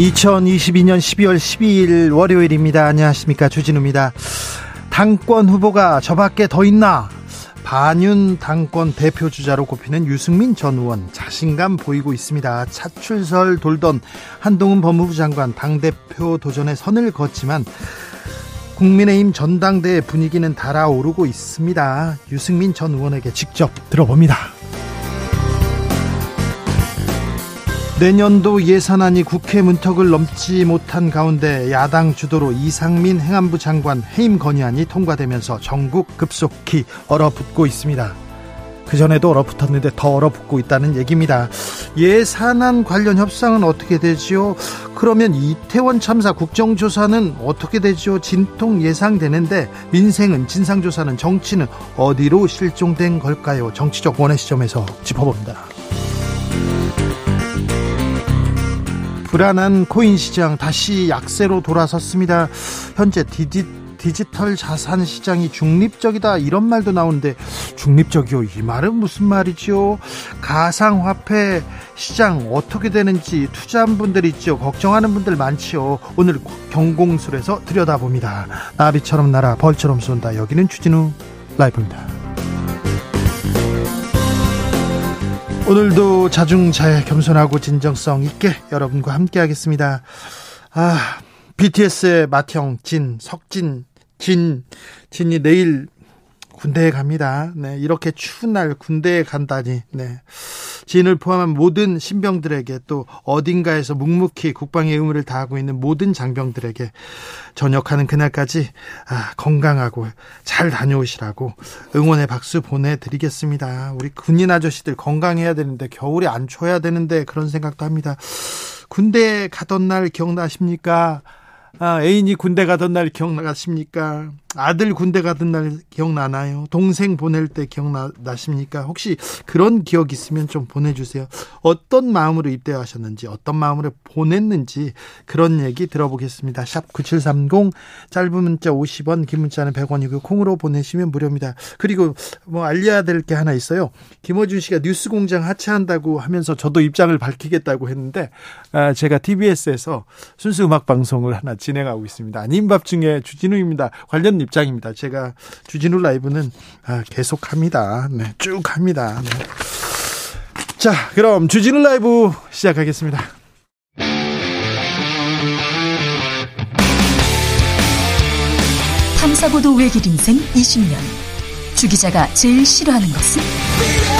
2022년 12월 12일 월요일입니다. 안녕하십니까. 주진우입니다. 당권 후보가 저밖에 더 있나? 반윤 당권 대표 주자로 꼽히는 유승민 전 의원 자신감 보이고 있습니다. 차출설 돌던 한동훈 법무부 장관 당대표 도전에 선을 걷지만 국민의힘 전당대회 분위기는 달아오르고 있습니다. 유승민 전 의원에게 직접 들어봅니다. 내년도 예산안이 국회 문턱을 넘지 못한 가운데 야당 주도로 이상민 행안부 장관 해임 건의안이 통과되면서 전국 급속히 얼어붙고 있습니다. 그 전에도 얼어붙었는데 더 얼어붙고 있다는 얘기입니다. 예산안 관련 협상은 어떻게 되지요? 그러면 이태원 참사 국정조사는 어떻게 되죠? 진통 예상되는데 민생은 진상조사는 정치는 어디로 실종된 걸까요? 정치적 원의 시점에서 짚어봅니다. 불안한 코인 시장 다시 약세로 돌아섰습니다. 현재 디지, 디지 털 자산 시장이 중립적이다 이런 말도 나오는데 중립적이요? 이 말은 무슨 말이죠? 가상화폐 시장 어떻게 되는지 투자한 분들 있죠 걱정하는 분들 많지요? 오늘 경공술에서 들여다봅니다. 나비처럼 날아 벌처럼 쏜다. 여기는 추진우 라이브입니다 오늘도 자중자애 겸손하고 진정성 있게 여러분과 함께 하겠습니다. 아, BTS의 맏형 진, 석진, 진, 진이 내일 군대에 갑니다. 네, 이렇게 추운 날 군대에 간다니. 네. 진을 포함한 모든 신병들에게 또 어딘가에서 묵묵히 국방의 의무를 다하고 있는 모든 장병들에게 전역하는 그날까지 아, 건강하고 잘 다녀오시라고 응원의 박수 보내드리겠습니다. 우리 군인 아저씨들 건강해야 되는데 겨울에 안 추워야 되는데 그런 생각도 합니다. 군대 가던 날 기억나십니까? 아, 애인이 군대 가던 날 기억나십니까? 아들 군대 가던 날 기억나나요? 동생 보낼 때 기억나십니까? 혹시 그런 기억 있으면 좀 보내주세요. 어떤 마음으로 입대하셨는지, 어떤 마음으로 보냈는지 그런 얘기 들어보겠습니다. 샵 9730 짧은 문자 50원, 긴 문자는 100원이고 콩으로 보내시면 무료입니다. 그리고 뭐 알려야 될 게 하나 있어요. 김어준 씨가 뉴스 공장 하차한다고 하면서 저도 입장을 밝히겠다고 했는데 아, 제가 TBS에서 순수 음악 방송을 하나 진행하고 있습니다. 아닌 밥 중에 주진우입니다. 관련 입장입니다. 제가 주진우 라이브는 아, 계속 합니다. 네, 쭉 합니다. 네. 자, 그럼 주진우 라이브 시작하겠습니다. 탐사보도 외길 인생 20년. 주 기자가 제일 싫어하는 것은?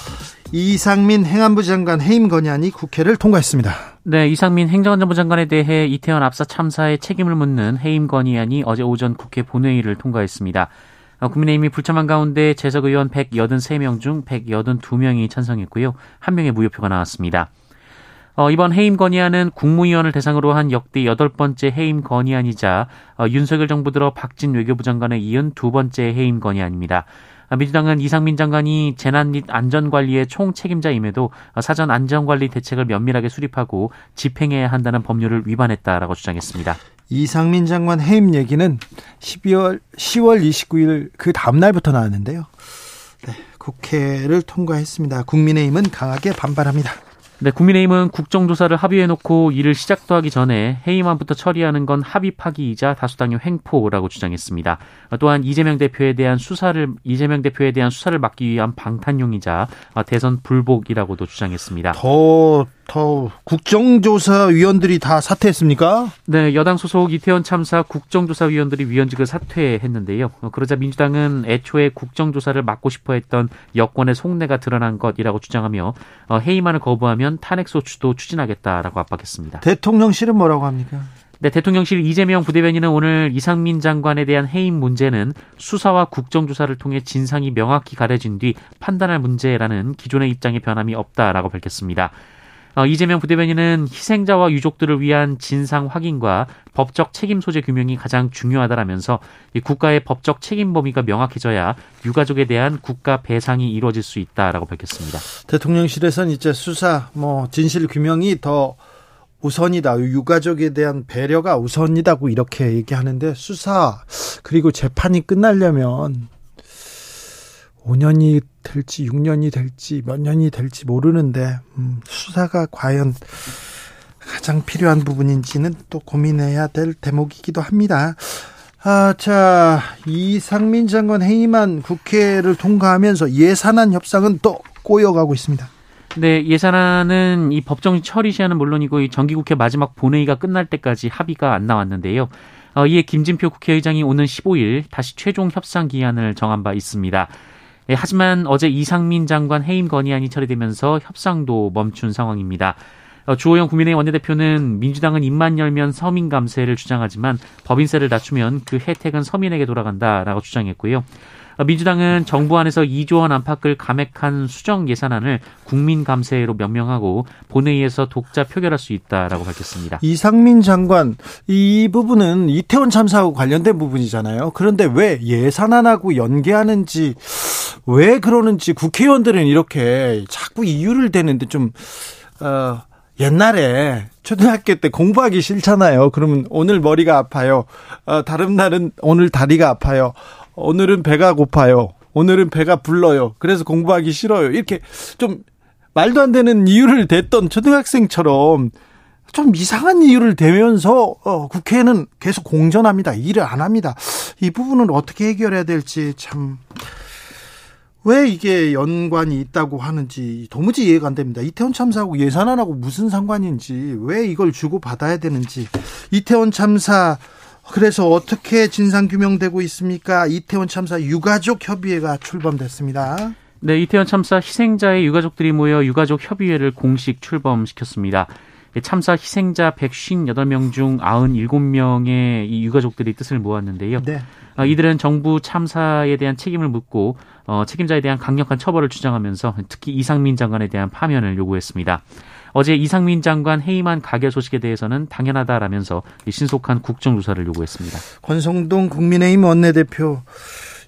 이상민 행안부 장관 해임 건의안이 국회를 통과했습니다. 네, 이상민 행정안전부 장관에 대해 이태원 압사 참사의 책임을 묻는 해임 건의안이 어제 오전 국회 본회의를 통과했습니다. 어, 국민의힘이 불참한 가운데 재석 의원 183명 중 182명이 찬성했고요. 한 명의 무효표가 나왔습니다. 어, 이번 해임 건의안은 국무위원을 대상으로 한 역대 여덟 번째 해임 건의안이자 어, 윤석열 정부 들어 박진 외교부 장관에 이은 두 번째 해임 건의안입니다. 어, 민주당은 이상민 장관이 재난 및 안전관리의 총 책임자임에도 어, 사전 안전관리 대책을 면밀하게 수립하고 집행해야 한다는 법률을 위반했다라고 주장했습니다. 이상민 장관 해임 얘기는 12월 10월 29일 그 다음 날부터 나왔는데요. 네, 국회를 통과했습니다. 국민의힘은 강하게 반발합니다. 네, 국민의힘은 국정조사를 합의해놓고 이를 시작도 하기 전에 해임안부터 처리하는 건 합의 파기이자 다수당의 횡포라고 주장했습니다. 또한 이재명 대표에 대한 수사를 이재명 대표에 대한 수사를 막기 위한 방탄용이자 대선 불복이라고도 주장했습니다. 더, 더 국정조사위원들이 다 사퇴했습니까? 네, 여당 소속 이태원 참사 국정조사위원들이 위원직을 사퇴했는데요. 그러자 민주당은 애초에 국정조사를 막고 싶어했던 여권의 속내가 드러난 것이라고 주장하며 해임안을 거부하면 되면 탄핵 소추도 추진하겠다라고 압박했습니다. 대통령실은 뭐라고 합니까? 네, 대통령실 이재명 부대변인은 오늘 이상민 장관에 대한 해임 문제는 수사와 국정조사를 통해 진상이 명확히 가려진 뒤 판단할 문제라는 기존의 입장에 변함이 없다라고 밝혔습니다. 어, 이재명 부대변인은 희생자와 유족들을 위한 진상 확인과 법적 책임 소재 규명이 가장 중요하다라면서 국가의 법적 책임 범위가 명확해져야 유가족에 대한 국가 배상이 이루어질 수 있다라고 밝혔습니다. 대통령실에서는 이제 수사, 뭐 진실 규명이 더 우선이다. 유가족에 대한 배려가 우선이다고 이렇게 얘기하는데 수사 그리고 재판이 끝나려면 5년이 될지 6년이 될지 몇 년이 될지 모르는데 음, 수사가 과연 가장 필요한 부분인지는 또 고민해야 될 대목이기도 합니다. 아, 자, 이상민 장관 해임안 국회를 통과하면서 예산안 협상은 또 꼬여가고 있습니다. 네, 예산안은 이 법정 처리 시한은 물론이고 이 정기국회 마지막 본회의가 끝날 때까지 합의가 안 나왔는데요. 어, 이에 김진표 국회의장이 오는 15일 다시 최종 협상 기한을 정한 바 있습니다. 예, 하지만 어제 이상민 장관 해임 건의안이 처리되면서 협상도 멈춘 상황입니다. 어, 주호영 국민의힘 원내대표는 민주당은 입만 열면 서민 감세를 주장하지만 법인세를 낮추면 그 혜택은 서민에게 돌아간다라고 주장했고요. 어, 민주당은 정부 안에서 2조 원 안팎을 감액한 수정 예산안을 국민 감세로 명명하고 본회의에서 독자 표결할 수 있다라고 밝혔습니다. 이상민 장관 이 부분은 이태원 참사하고 관련된 부분이잖아요. 그런데 왜 예산안하고 연계하는지 왜 그러는지 국회의원들은 이렇게 자꾸 이유를 대는데 좀 어, 옛날에 초등학교 때 공부하기 싫잖아요. 그러면 오늘 머리가 아파요. 어, 다른 날은 오늘 다리가 아파요. 오늘은 배가 고파요. 오늘은 배가 불러요. 그래서 공부하기 싫어요. 이렇게 좀 말도 안 되는 이유를 댔던 초등학생처럼 좀 이상한 이유를 대면서 어, 국회는 계속 공전합니다. 일을 안 합니다. 이 부분은 어떻게 해결해야 될지 참. 왜 이게 연관이 있다고 하는지 도무지 이해가 안 됩니다. 이태원 참사하고 예산안하고 무슨 상관인지 왜 이걸 주고 받아야 되는지 이태원 참사 그래서 어떻게 진상 규명되고 있습니까? 이태원 참사 유가족 협의회가 출범됐습니다. 네, 이태원 참사 희생자의 유가족들이 모여 유가족 협의회를 공식 출범시켰습니다. 참사 희생자 158명 중 97명의 이 유가족들이 뜻을 모았는데요. 네. 어, 이들은 정부 참사에 대한 책임을 묻고 어, 책임자에 대한 강력한 처벌을 주장하면서 특히 이상민 장관에 대한 파면을 요구했습니다. 어제 이상민 장관 해임한 가결 소식에 대해서는 당연하다라면서 신속한 국정조사를 요구했습니다. 권성동 국민의힘 원내대표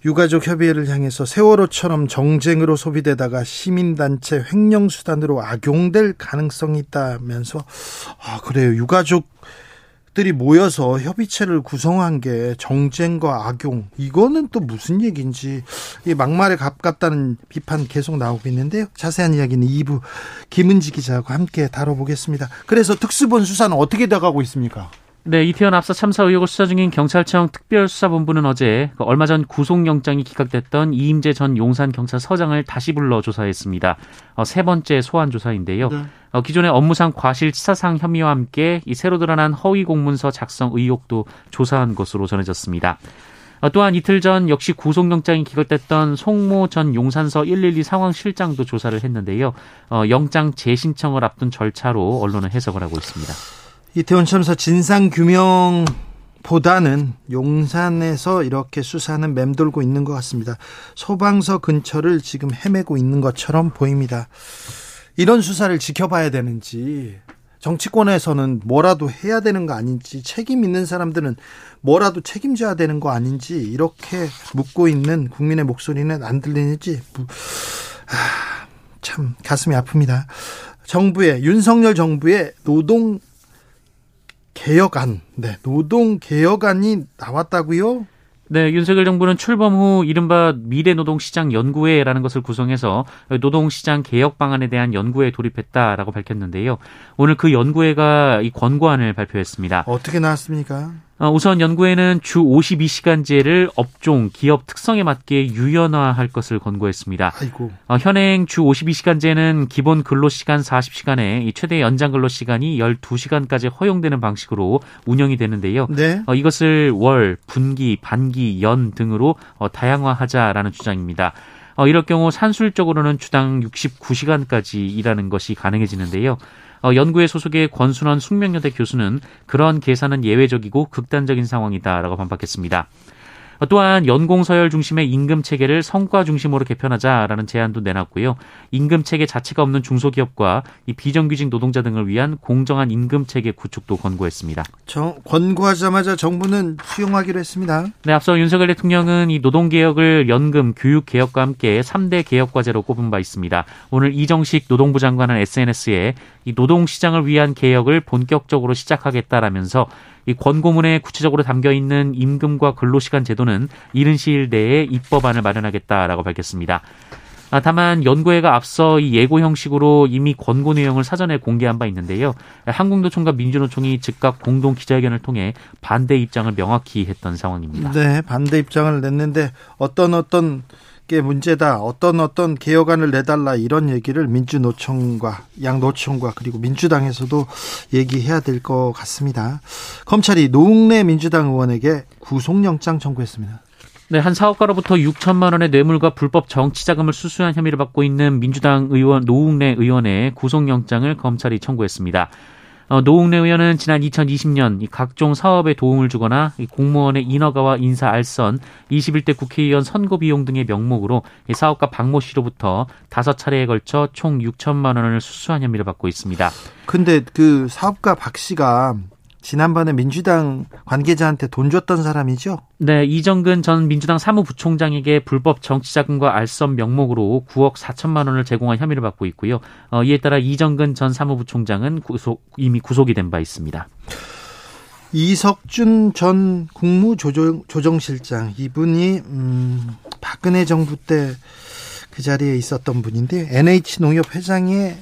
유가족 협의회를 향해서 세월호처럼 정쟁으로 소비되다가 시민단체 횡령수단으로 악용될 가능성이 있다면서 아 그래요 유가족 들이 모여서 협의체를 구성한 게 정쟁과 악용 이거는 또 무슨 얘기인지 이 막말에 가깝다는 비판 계속 나오고 있는데요. 자세한 이야기는 2부 김은지 기자하고 함께 다뤄보겠습니다. 그래서 특수본 수사는 어떻게 돼가고 있습니까? 네, 이태원 압사 참사 의혹을 수사 중인 경찰청 특별수사본부는 어제 그 얼마 전 구속영장이 기각됐던 이임재 전 용산경찰서장을 다시 불러 조사했습니다. 어, 세 번째 소환 조사인데요. 네. 어, 기존의 업무상 과실치사상 혐의와 함께 이 새로 드러난 허위 공문서 작성 의혹도 조사한 것으로 전해졌습니다. 어, 또한 이틀 전 역시 구속영장이 기각됐던 송모 전 용산서 112 상황실장도 조사를 했는데요. 어, 영장 재신청을 앞둔 절차로 언론은 해석을 하고 있습니다. 이태원 참사 진상 규명 보다는 용산에서 이렇게 수사는 맴돌고 있는 것 같습니다. 소방서 근처를 지금 헤매고 있는 것처럼 보입니다. 이런 수사를 지켜봐야 되는지 정치권에서는 뭐라도 해야 되는 거 아닌지 책임 있는 사람들은 뭐라도 책임져야 되는 거 아닌지 이렇게 묻고 있는 국민의 목소리는 안 들리는지 아, 참 가슴이 아픕니다. 정부의 윤석열 정부의 노동 개혁안, 네, 노동 개혁안이 나왔다고요? 네, 윤석열 정부는 출범 후 이른바 미래노동시장 연구회라는 것을 구성해서 노동시장 개혁 방안에 대한 연구에 돌입했다라고 밝혔는데요. 오늘 그 연구회가 이 권고안을 발표했습니다. 어떻게 나왔습니까? 어, 우선 연구에는 주 52시간제를 업종, 기업 특성에 맞게 유연화할 것을 권고했습니다. 아이고. 어, 현행 주 52시간제는 기본 근로시간 40시간에 최대 연장 근로시간이 12시간까지 허용되는 방식으로 운영이 되는데요. 네. 어, 이것을 월, 분기, 반기, 연 등으로 다양화하자라는 주장입니다. 이럴 경우 산술적으로는 주당 69시간까지 일하는 것이 가능해지는데요. 어, 연구회 소속의 권순원 숙명여대 교수는 그런 계산은 예외적이고 극단적인 상황이다라고 반박했습니다. 또한 연공 서열 중심의 임금 체계를 성과 중심으로 개편하자라는 제안도 내놨고요. 임금 체계 자체가 없는 중소기업과 이 비정규직 노동자 등을 위한 공정한 임금 체계 구축도 권고했습니다. 정, 권고하자마자 정부는 수용하기로 했습니다. 네, 앞서 윤석열 대통령은 이 노동 개혁을 연금, 교육 개혁과 함께 3대 개혁 과제로 꼽은 바 있습니다. 오늘 이정식 노동부 장관은 SNS에 이 노동 시장을 위한 개혁을 본격적으로 시작하겠다라면서 이 권고문에 구체적으로 담겨 있는 임금과 근로시간 제도는 이른 시일 내에 입법안을 마련하겠다라고 밝혔습니다. 아, 다만 연구회가 앞서 이 예고 형식으로 이미 권고 내용을 사전에 공개한 바 있는데요. 한국노총과 민주노총이 즉각 공동 기자회견을 통해 반대 입장을 명확히 했던 상황입니다. 네, 반대 입장을 냈는데 어떤 어떤 게 문제다. 어떤 어떤 개혁안을 내달라 이런 얘기를 민주노총과 양노총과 그리고 민주당에서도 얘기해야 될 것 같습니다. 검찰이 노웅래 민주당 의원에게 구속영장 청구했습니다. 네, 한 사업가로부터 6천만 원의 뇌물과 불법 정치 자금을 수수한 혐의를 받고 있는 민주당 의원 노웅래 의원의 구속영장을 검찰이 청구했습니다. 어, 노웅래 의원은 지난 2020년 각종 사업에 도움을 주거나 공무원의 인허가와 인사 알선, 21대 국회의원 선거 비용 등의 명목으로 사업가 박모 씨로부터 다섯 차례에 걸쳐 총 6천만 원을 수수한 혐의를 받고 있습니다. 근데 그 사업가 박 씨가 지난번에 민주당 관계자한테 돈 줬던 사람이죠? 네, 이정근 전 민주당 사무부총장에게 불법 정치자금과 알선 명목으로 9억 4천만 원을 제공한 혐의를 받고 있고요. 어, 이에 따라 이정근 전 사무부총장은 구속, 이미 구속이 된 바 있습니다. 이석준 전 국무조정실장 이분이 음, 박근혜 정부 때 그 자리에 있었던 분인데 NH 농협 회장에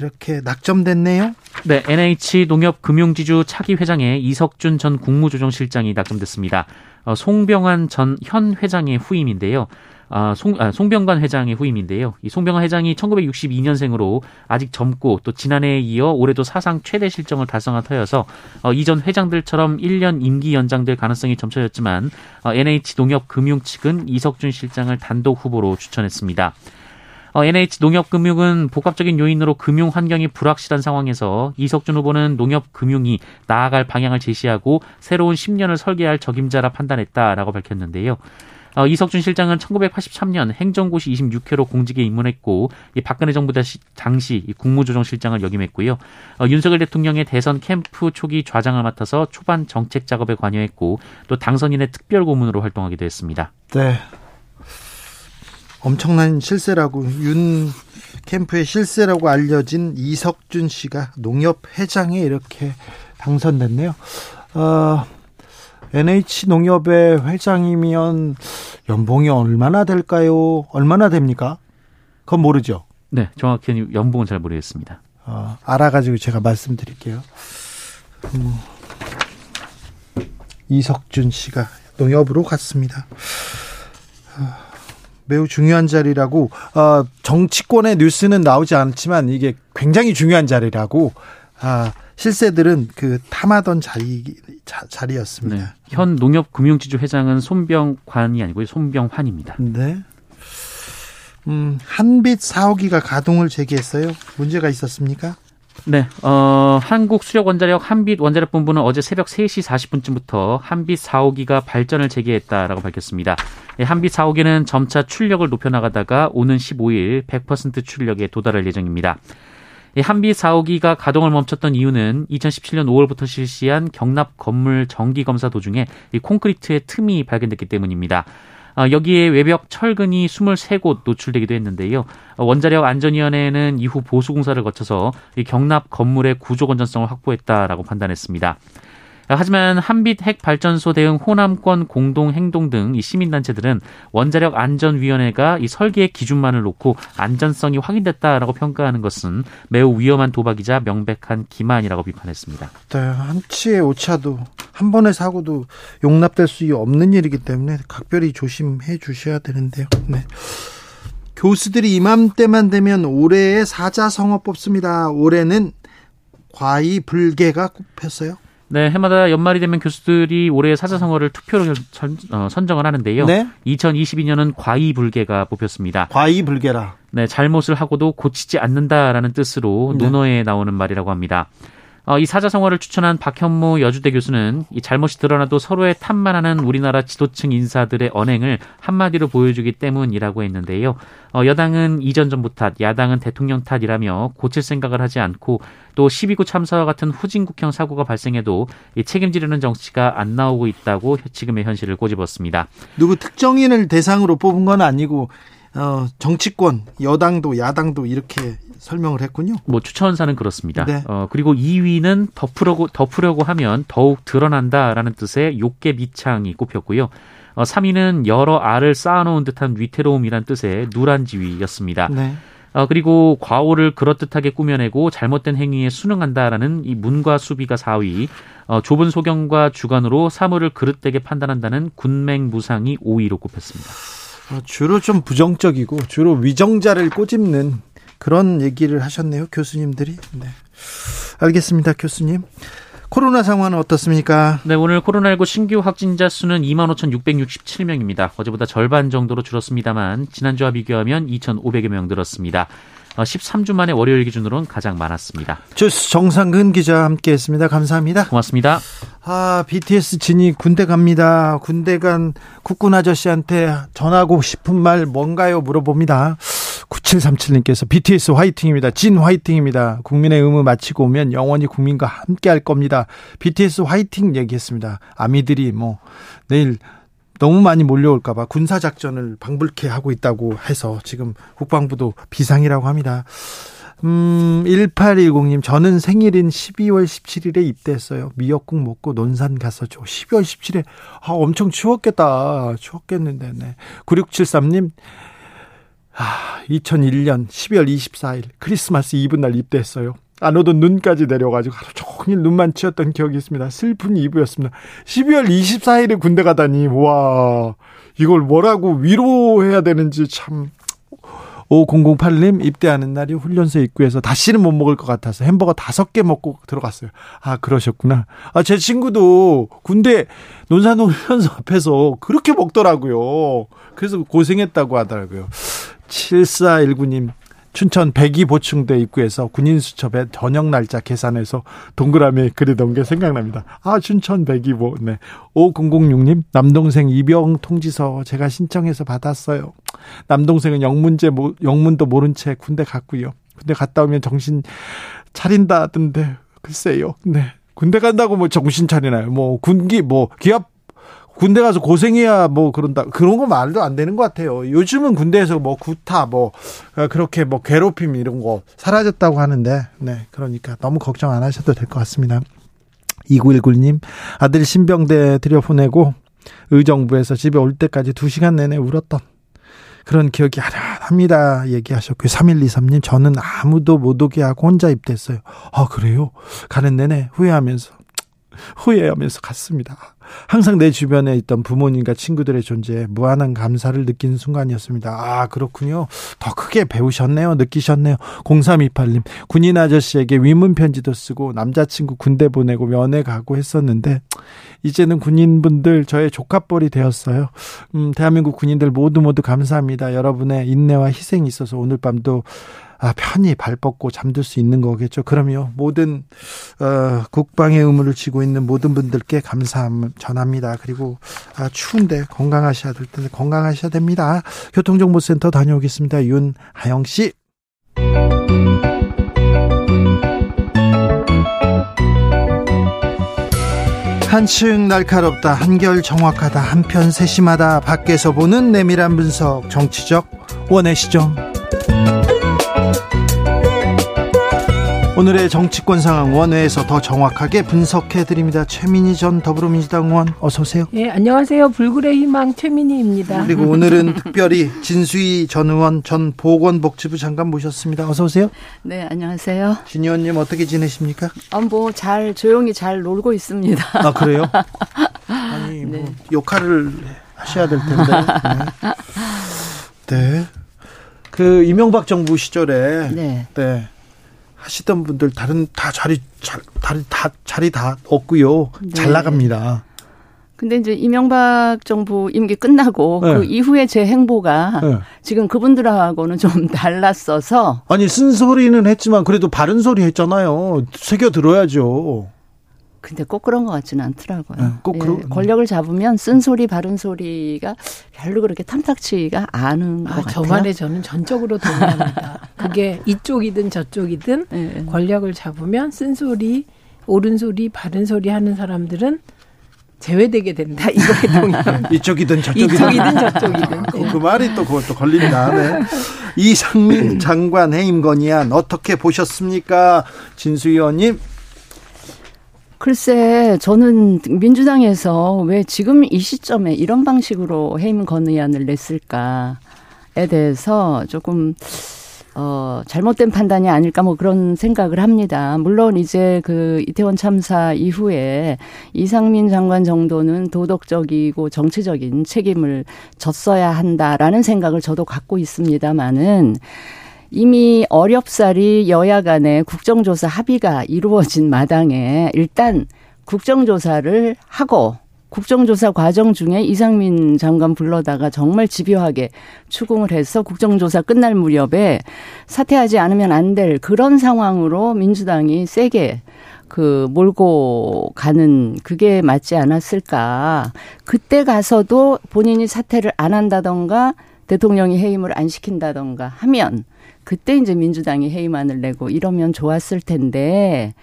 이렇게 낙점됐네요. 네, NH 농협 금융지주 차기 회장에 이석준 전 국무조정실장이 낙점됐습니다. 어, 송병환 전 현 회장의 후임인데요. 아, 송, 아, 송병관 회장의 후임인데요. 이 송병관 회장이 1962년생으로 아직 젊고 또 지난해에 이어 올해도 사상 최대 실정을 달성한 터여서 어, 이전 회장들처럼 1년 임기 연장될 가능성이 점쳐졌지만 어, NH 농협 금융 측은 이석준 실장을 단독 후보로 추천했습니다. 어, NH 농협금융은 복합적인 요인으로 금융 환경이 불확실한 상황에서 이석준 후보는 농협금융이 나아갈 방향을 제시하고 새로운 10년을 설계할 적임자라 판단했다라고 밝혔는데요. 어, 이석준 실장은 1983년 행정고시 26회로 공직에 입문했고 이 박근혜 정부 당시 국무조정실장을 역임했고요. 어, 윤석열 대통령의 대선 캠프 초기 좌장을 맡아서 초반 정책 작업에 관여했고 또 당선인의 특별 고문으로 활동하기도 했습니다. 네. 엄청난 실세라고 윤 캠프의 실세라고 알려진 이석준 씨가 농협 회장에 이렇게 당선됐네요. 어, NH 농협의 회장이면 연봉이 얼마나 될까요? 얼마나 됩니까? 그건 모르죠. 네, 정확히 연봉은 잘 모르겠습니다. 어, 알아가지고 제가 말씀드릴게요. 음, 이석준 씨가 농협으로 갔습니다. 어. 매우 중요한 자리라고 어, 정치권의 뉴스는 나오지 않지만 이게 굉장히 중요한 자리라고 아, 실세들은 그 탐하던 자리 자, 자리였습니다. 네. 현 농협금융지주 회장은 손병관이 아니고 손병환입니다. 네. 음, 한빛 사호기가 가동을 재개했어요. 문제가 있었습니까? 네, 어, 한국수력원자력 한빛 원자력 본부는 어제 새벽 3시 40분쯤부터 한빛 4호기가 발전을 재개했다라고 밝혔습니다. 예, 한빛 4호기는 점차 출력을 높여나가다가 오는 15일 100% 출력에 도달할 예정입니다. 예, 한빛 4호기가 가동을 멈췄던 이유는 2017년 5월부터 실시한 경납 건물 정기 검사 도중에 이 콘크리트의 틈이 발견됐기 때문입니다. 어, 여기에 외벽 철근이 23곳 노출되기도 했는데요. 어, 원자력 안전위원회는 이후 보수 공사를 거쳐서 경납 건물의 구조 건전성을 확보했다라고 판단했습니다. 하지만 한빛 핵 발전소 대응 호남권 공동 행동 등 이 시민단체들은 원자력 안전위원회가 이 설계의 기준만을 놓고 안전성이 확인됐다라고 평가하는 것은 매우 위험한 도박이자 명백한 기만이라고 비판했습니다. 네, 한치의 오차도 한 번의 사고도 용납될 수 없는 일이기 때문에 각별히 조심해 주셔야 되는데요. 네. 교수들이 이맘때만 되면 올해의 사자성어 뽑습니다. 올해는 과이 불개가 꼽혔어요. 네, 해마다 연말이 되면 교수들이 올해의 사자성어를 투표로 선, 어, 정을 하는데요. 네? 2022년은 과이불개가 뽑혔습니다. 과이불개라. 네, 잘못을 하고도 고치지 않는다라는 뜻으로 네. 논어에 나오는 말이라고 합니다. 어, 이 사자성어를 추천한 박현무 여주대 교수는 이 잘못이 드러나도 서로의 탓만 하는 우리나라 지도층 인사들의 언행을 한마디로 보여주기 때문이라고 했는데요. 어, 여당은 이전 정부 탓, 야당은 대통령 탓이라며 고칠 생각을 하지 않고 또 12구 참사와 같은 후진국형 사고가 발생해도 이 책임지려는 정치가 안 나오고 있다고 지금의 현실을 꼬집었습니다. 누구 특정인을 대상으로 뽑은 건 아니고 어, 정치권, 여당도 야당도 이렇게 설명을 했군요. 뭐 추천사는 그렇습니다. 네. 어, 그리고 2위는 덮으려고 덮으려고 하면 더욱 드러난다라는 뜻의 욕계 미창이 꼽혔고요. 어, 3위는 여러 알을 쌓아놓은 듯한 위태로움이란 뜻의 누란지위였습니다. 네. 어, 그리고 과오를 그럴듯하게 꾸며내고 잘못된 행위에 순응한다라는 이 문과 수비가 4위, 어, 좁은 소경과 주관으로 사물을 그릇되게 판단한다는 군맹무상이 5위로 꼽혔습니다. 어, 주로 좀 부정적이고 주로 위정자를 꼬집는 그런 얘기를 하셨네요, 교수님들이. 네. 알겠습니다, 교수님. 코로나 상황은 어떻습니까? 네, 오늘 코로나19 신규 확진자 수는 25,667명입니다. 어제보다 절반 정도로 줄었습니다만 지난주와 비교하면 2,500여 명 늘었습니다. 13주 어, 만에 월요일 기준으로는 가장 많았습니다. 주스 정상근 기자 함께했습니다. 감사합니다. 고맙습니다. 아 BTS 진이 군대 갑니다. 군대 간 국군 아저씨한테 전하고 싶은 말 뭔가요? 물어봅니다. 9737님께서 BTS 화이팅입니다. 진 화이팅입니다. 국민의 의무 마치고 오면 영원히 국민과 함께 할 겁니다. BTS 화이팅 얘기했습니다. 아미들이 뭐 내일 너무 많이 몰려올까봐 군사작전을 방불케 하고 있다고 해서 지금 국방부도 비상이라고 합니다. 음, 1810님, 저는 생일인 12월 17일에 입대했어요. 미역국 먹고 논산 갔었죠. 12월 17일에, 아, 엄청 추웠겠다. 추웠겠는데, 네. 9673님, 아, 2001년 12월 24일, 크리스마스 이브 날 입대했어요. 안 오던 눈까지 내려가지고 하루 종일 눈만 치었던 기억이 있습니다. 슬픈 이브였습니다. 12월 24일에 군대 가다니, 와, 이걸 뭐라고 위로해야 되는지 참. 5008님 입대하는 날이 훈련소 입구에서 다시는 못 먹을 것 같아서 햄버거 다섯 개 먹고 들어갔어요. 아, 그러셨구나. 아, 제 친구도 군대 논산동 훈련소 앞에서 그렇게 먹더라고요. 그래서 고생했다고 하더라고요. 7419님, 춘천 백이 보충대 입구에서 군인 수첩에 저녁 날짜 계산해서 동그라미 그리던 게 생각납니다. 아, 춘천 백이보. 네. 5006님, 남동생 입영 통지서 제가 신청해서 받았어요. 남동생은 영문제, 영문도 모른 채 군대 갔고요. 군대 갔다 오면 정신 차린다던데, 글쎄요. 네. 군대 간다고 뭐 정신 차리나요? 뭐 군기, 뭐 기업 군대 가서 고생해야 뭐 그런다 그런 거 말도 안 되는 것 같아요. 요즘은 군대에서 뭐 구타 뭐 어, 그렇게 뭐 괴롭힘 이런 거 사라졌다고 하는데 네 그러니까 너무 걱정 안 하셔도 될 것 같습니다. 2919님 아들 신병대 들여보내고 의정부에서 집에 올 때까지 2시간 내내 울었던 그런 기억이 아련합니다. 얘기하셨고요. 3123님, 저는 아무도 못 오게 하고 혼자 입대했어요. 아, 그래요? 가는 내내 후회하면서, 후회하면서 갔습니다. 항상 내 주변에 있던 부모님과 친구들의 존재에 무한한 감사를 느끼는 순간이었습니다. 아, 그렇군요. 더 크게 배우셨네요. 느끼셨네요. 0328님, 군인 아저씨에게 위문 편지도 쓰고 남자친구 군대 보내고 면회 가고 했었는데, 이제는 군인분들 저의 조카뻘이 되었어요. 음, 대한민국 군인들 모두 모두 감사합니다. 여러분의 인내와 희생이 있어서 오늘 밤도 아, 편히 발 뻗고 잠들 수 있는 거겠죠. 그럼요. 모든 어, 국방의 의무를 지고 있는 모든 분들께 감사함 전합니다. 그리고 아, 추운데 건강하셔야 될 텐데 건강하셔야 됩니다. 교통정보센터 다녀오겠습니다. 윤하영 씨. 한층 날카롭다 한결 정확하다 한편 세심하다 밖에서 보는 내밀한 분석 정치적 원의 시점 오늘의 정치권 상황 원회에서 더 정확하게 분석해 드립니다. 최민희 전 더불어민주당 의원 어서 오세요. 예, 안녕하세요. 불굴의 희망 최민희입니다. 그리고 오늘은 특별히 진수희 전 의원 전 보건복지부 장관 모셨습니다. 어서 오세요. 네, 안녕하세요. 진 의원님 어떻게 지내십니까? 아, 뭐 잘 조용히 잘 놀고 있습니다. 아 그래요? 아니 뭐 네. 역할을 하셔야 될 텐데. 네. 네. 그 이명박 정부 시절에 네. 네. 하시던 분들 다른 다 자리 잘 다리 다 자리 다 없고요. 네. 잘 나갑니다. 근데 이제 이명박 정부 임기 끝나고 네. 그 이후에 제 행보가 네. 지금 그분들하고는 좀 달랐어서 아니 쓴소리는 했지만 그래도 바른 소리 했잖아요. 새겨 들어야죠. 근데 꼭 그런 것 같지는 않더라고요. 네, 꼭 예, 그러... 권력을 잡으면 쓴 소리 바른 소리가 별로 그렇게 탐탁치가 않은 아, 것 같아요. 저 말에 저는 전적으로 동의합니다. 그게 이쪽이든 저쪽이든 네. 권력을 잡으면 쓴 소리, 옳은 소리, 바른 소리 하는 사람들은 제외되게 된다. 이거에 동의합니다. 이쪽이든 저쪽이든. 이쪽이든 저쪽이든. 그, 그 말이 또 그것도 걸립니다. 네. 이상민 장관 해임 건의안 어떻게 보셨습니까? 진수 의원님. 글쎄, 저는 민주당에서 왜 지금 이 시점에 이런 방식으로 해임 건의안을 냈을까에 대해서 조금 어, 잘못된 판단이 아닐까 뭐 그런 생각을 합니다. 물론 이제 그 이태원 참사 이후에 이상민 장관 정도는 도덕적이고 정치적인 책임을 졌어야 한다라는 생각을 저도 갖고 있습니다만은 이미 어렵사리 여야 간의 국정조사 합의가 이루어진 마당에 일단 국정조사를 하고 국정조사 과정 중에 이상민 장관 불러다가 정말 집요하게 추궁을 해서 국정조사 끝날 무렵에 사퇴하지 않으면 안 될 그런 상황으로 민주당이 세게 그 몰고 가는 그게 맞지 않았을까. 그때 가서도 본인이 사퇴를 안 한다던가 대통령이 해임을 안 시킨다던가 하면 그때 이제 민주당이 해임안을 내고 이러면 좋았을 텐데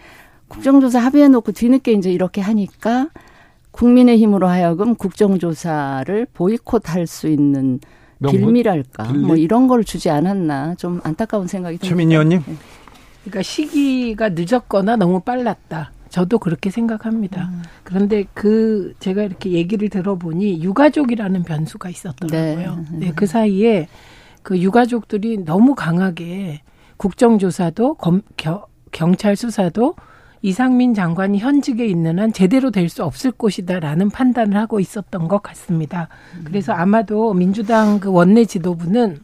국정조사 합의해 놓고 뒤늦게 이제 이렇게 하니까 국민의힘으로 하여금 국정조사를 보이콧할 수 있는 빌미랄까 빌미? 뭐 이런 걸 주지 않았나 좀 안타까운 생각이 듭니다. 최민희 의원님. 네. 그러니까 시기가 늦었거나 너무 빨랐다. 저도 그렇게 생각합니다. 음. 그런데 그 제가 이렇게 얘기를 들어보니 유가족이라는 변수가 있었더라고요. 네. 네, 그 사이에 그 유가족들이 너무 강하게 국정조사도 검, 겨, 경찰 수사도 이상민 장관이 현직에 있는 한 제대로 될 수 없을 것이다라는 판단을 하고 있었던 것 같습니다. 그래서 아마도 민주당 그 원내 지도부는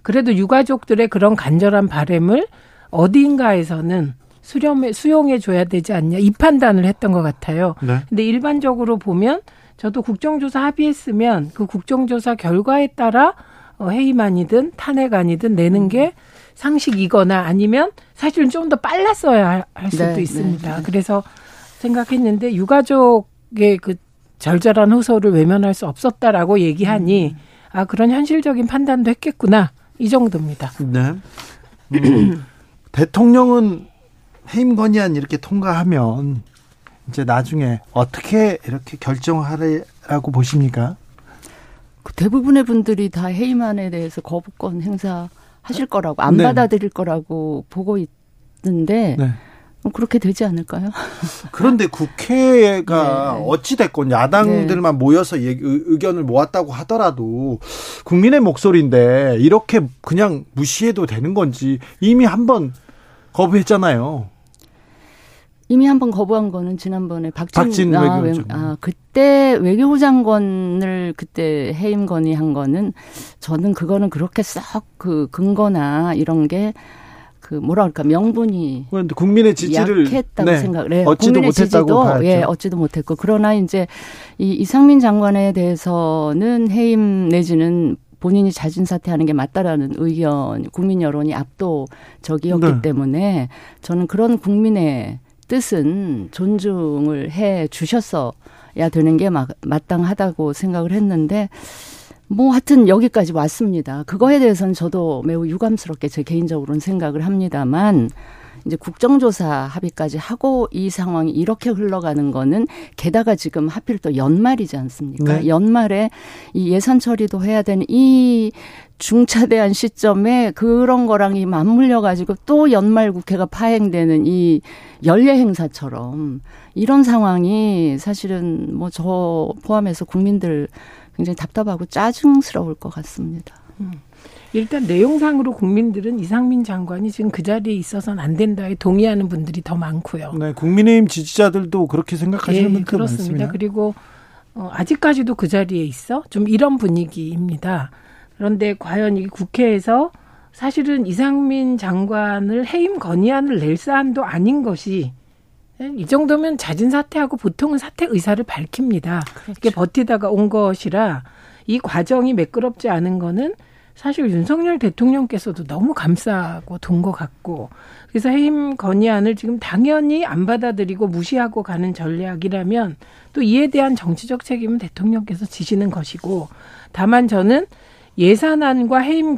그래도 유가족들의 그런 간절한 바램을 어딘가에서는 수렴해 수용해 줘야 되지 않냐 이 판단을 했던 것 같아요. 네. 근데 일반적으로 보면 저도 국정조사 합의했으면 그 국정조사 결과에 따라 어, 해임안이든 탄핵안이든 내는 게 상식이거나 아니면 사실은 좀 더 빨랐어야 할 수도 네, 있습니다. 네. 그래서 생각했는데 유가족의 그 절절한 호소를 외면할 수 없었다라고 얘기하니 음. 아 그런 현실적인 판단도 했겠구나 이 정도입니다. 네. 음, 대통령은 해임 건의안 이렇게 통과하면 이제 나중에 어떻게 이렇게 결정하라고 보십니까? 그 대부분의 분들이 다 해임안에 대해서 거부권 행사 하실 거라고 안 네. 받아들일 거라고 보고 있는데 네. 그렇게 되지 않을까요? 그런데 국회가 네. 어찌 됐건 야당들만 네. 모여서 얘기, 의견을 모았다고 하더라도 국민의 목소리인데 이렇게 그냥 무시해도 되는 건지 이미 한번 거부했잖아요. 이미 한 번 거부한 거는 지난번에 박진, 박진 아, 외, 아, 그때 외교부 장관을 그때 해임 건의한 거는 저는 그거는 그렇게 썩 그 근거나 이런 게 그 뭐라 그럴까 명분이 국민의 지지를 약했다고 네, 생각을 해요. 얻지도 못했다고 예, 얻지도 못했고 그러나 이제 이 이상민 장관에 대해서는 해임 내지는 본인이 자진 사퇴하는 게 맞다라는 의견, 국민 여론이 압도적이었기 네. 때문에 저는 그런 국민의 뜻은 존중을 해 주셨어야 되는 게 막, 마땅하다고 생각을 했는데 뭐 하여튼 여기까지 왔습니다. 그거에 대해서는 저도 매우 유감스럽게 제 개인적으로는 생각을 합니다만 이제 국정조사 합의까지 하고 이 상황이 이렇게 흘러가는 거는 게다가 지금 하필 또 연말이지 않습니까? 네. 연말에 이 예산 처리도 해야 되는 이 중차대한 시점에 그런 거랑 이 맞물려 가지고 또 연말 국회가 파행되는 이 연례 행사처럼 이런 상황이 사실은 뭐 저 포함해서 국민들 굉장히 답답하고 짜증스러울 것 같습니다. 음. 일단 내용상으로 국민들은 이상민 장관이 지금 그 자리에 있어서는 안 된다에 동의하는 분들이 더 많고요. 네, 국민의힘 지지자들도 그렇게 생각하시는 네, 분들 그렇습니다. 많습니다. 그리고 어, 아직까지도 그 자리에 있어 좀 이런 분위기입니다. 그런데 과연 이 국회에서 사실은 이상민 장관을 해임 건의안을 낼 사안도 아닌 것이 예, 이 정도면 자진 사퇴하고 보통은 사퇴 의사를 밝힙니다. 그렇죠. 이게 버티다가 온 것이라 이 과정이 매끄럽지 않은 거는 사실 윤석열 대통령께서도 너무 감싸고 돈 것 같고 그래서 해임 건의안을 지금 당연히 안 받아들이고 무시하고 가는 전략이라면 또 이에 대한 정치적 책임은 대통령께서 지시는 것이고 다만 저는 예산안과 해임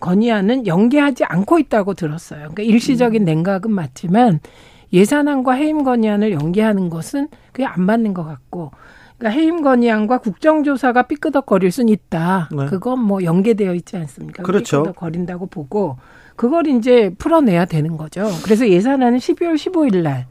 건의안은 연계하지 않고 있다고 들었어요. 그러니까 일시적인 음. 냉각은 맞지만 예산안과 해임 건의안을 연계하는 것은 그게 안 맞는 것 같고 그러니까 해임 건의안과 국정조사가 삐끄덕거릴 수는 있다. 네. 그건 뭐 연계되어 있지 않습니까? 그렇죠. 삐끄덕거린다고 보고 그걸 이제 풀어내야 되는 거죠. 그래서 예산안은 12월 15일 날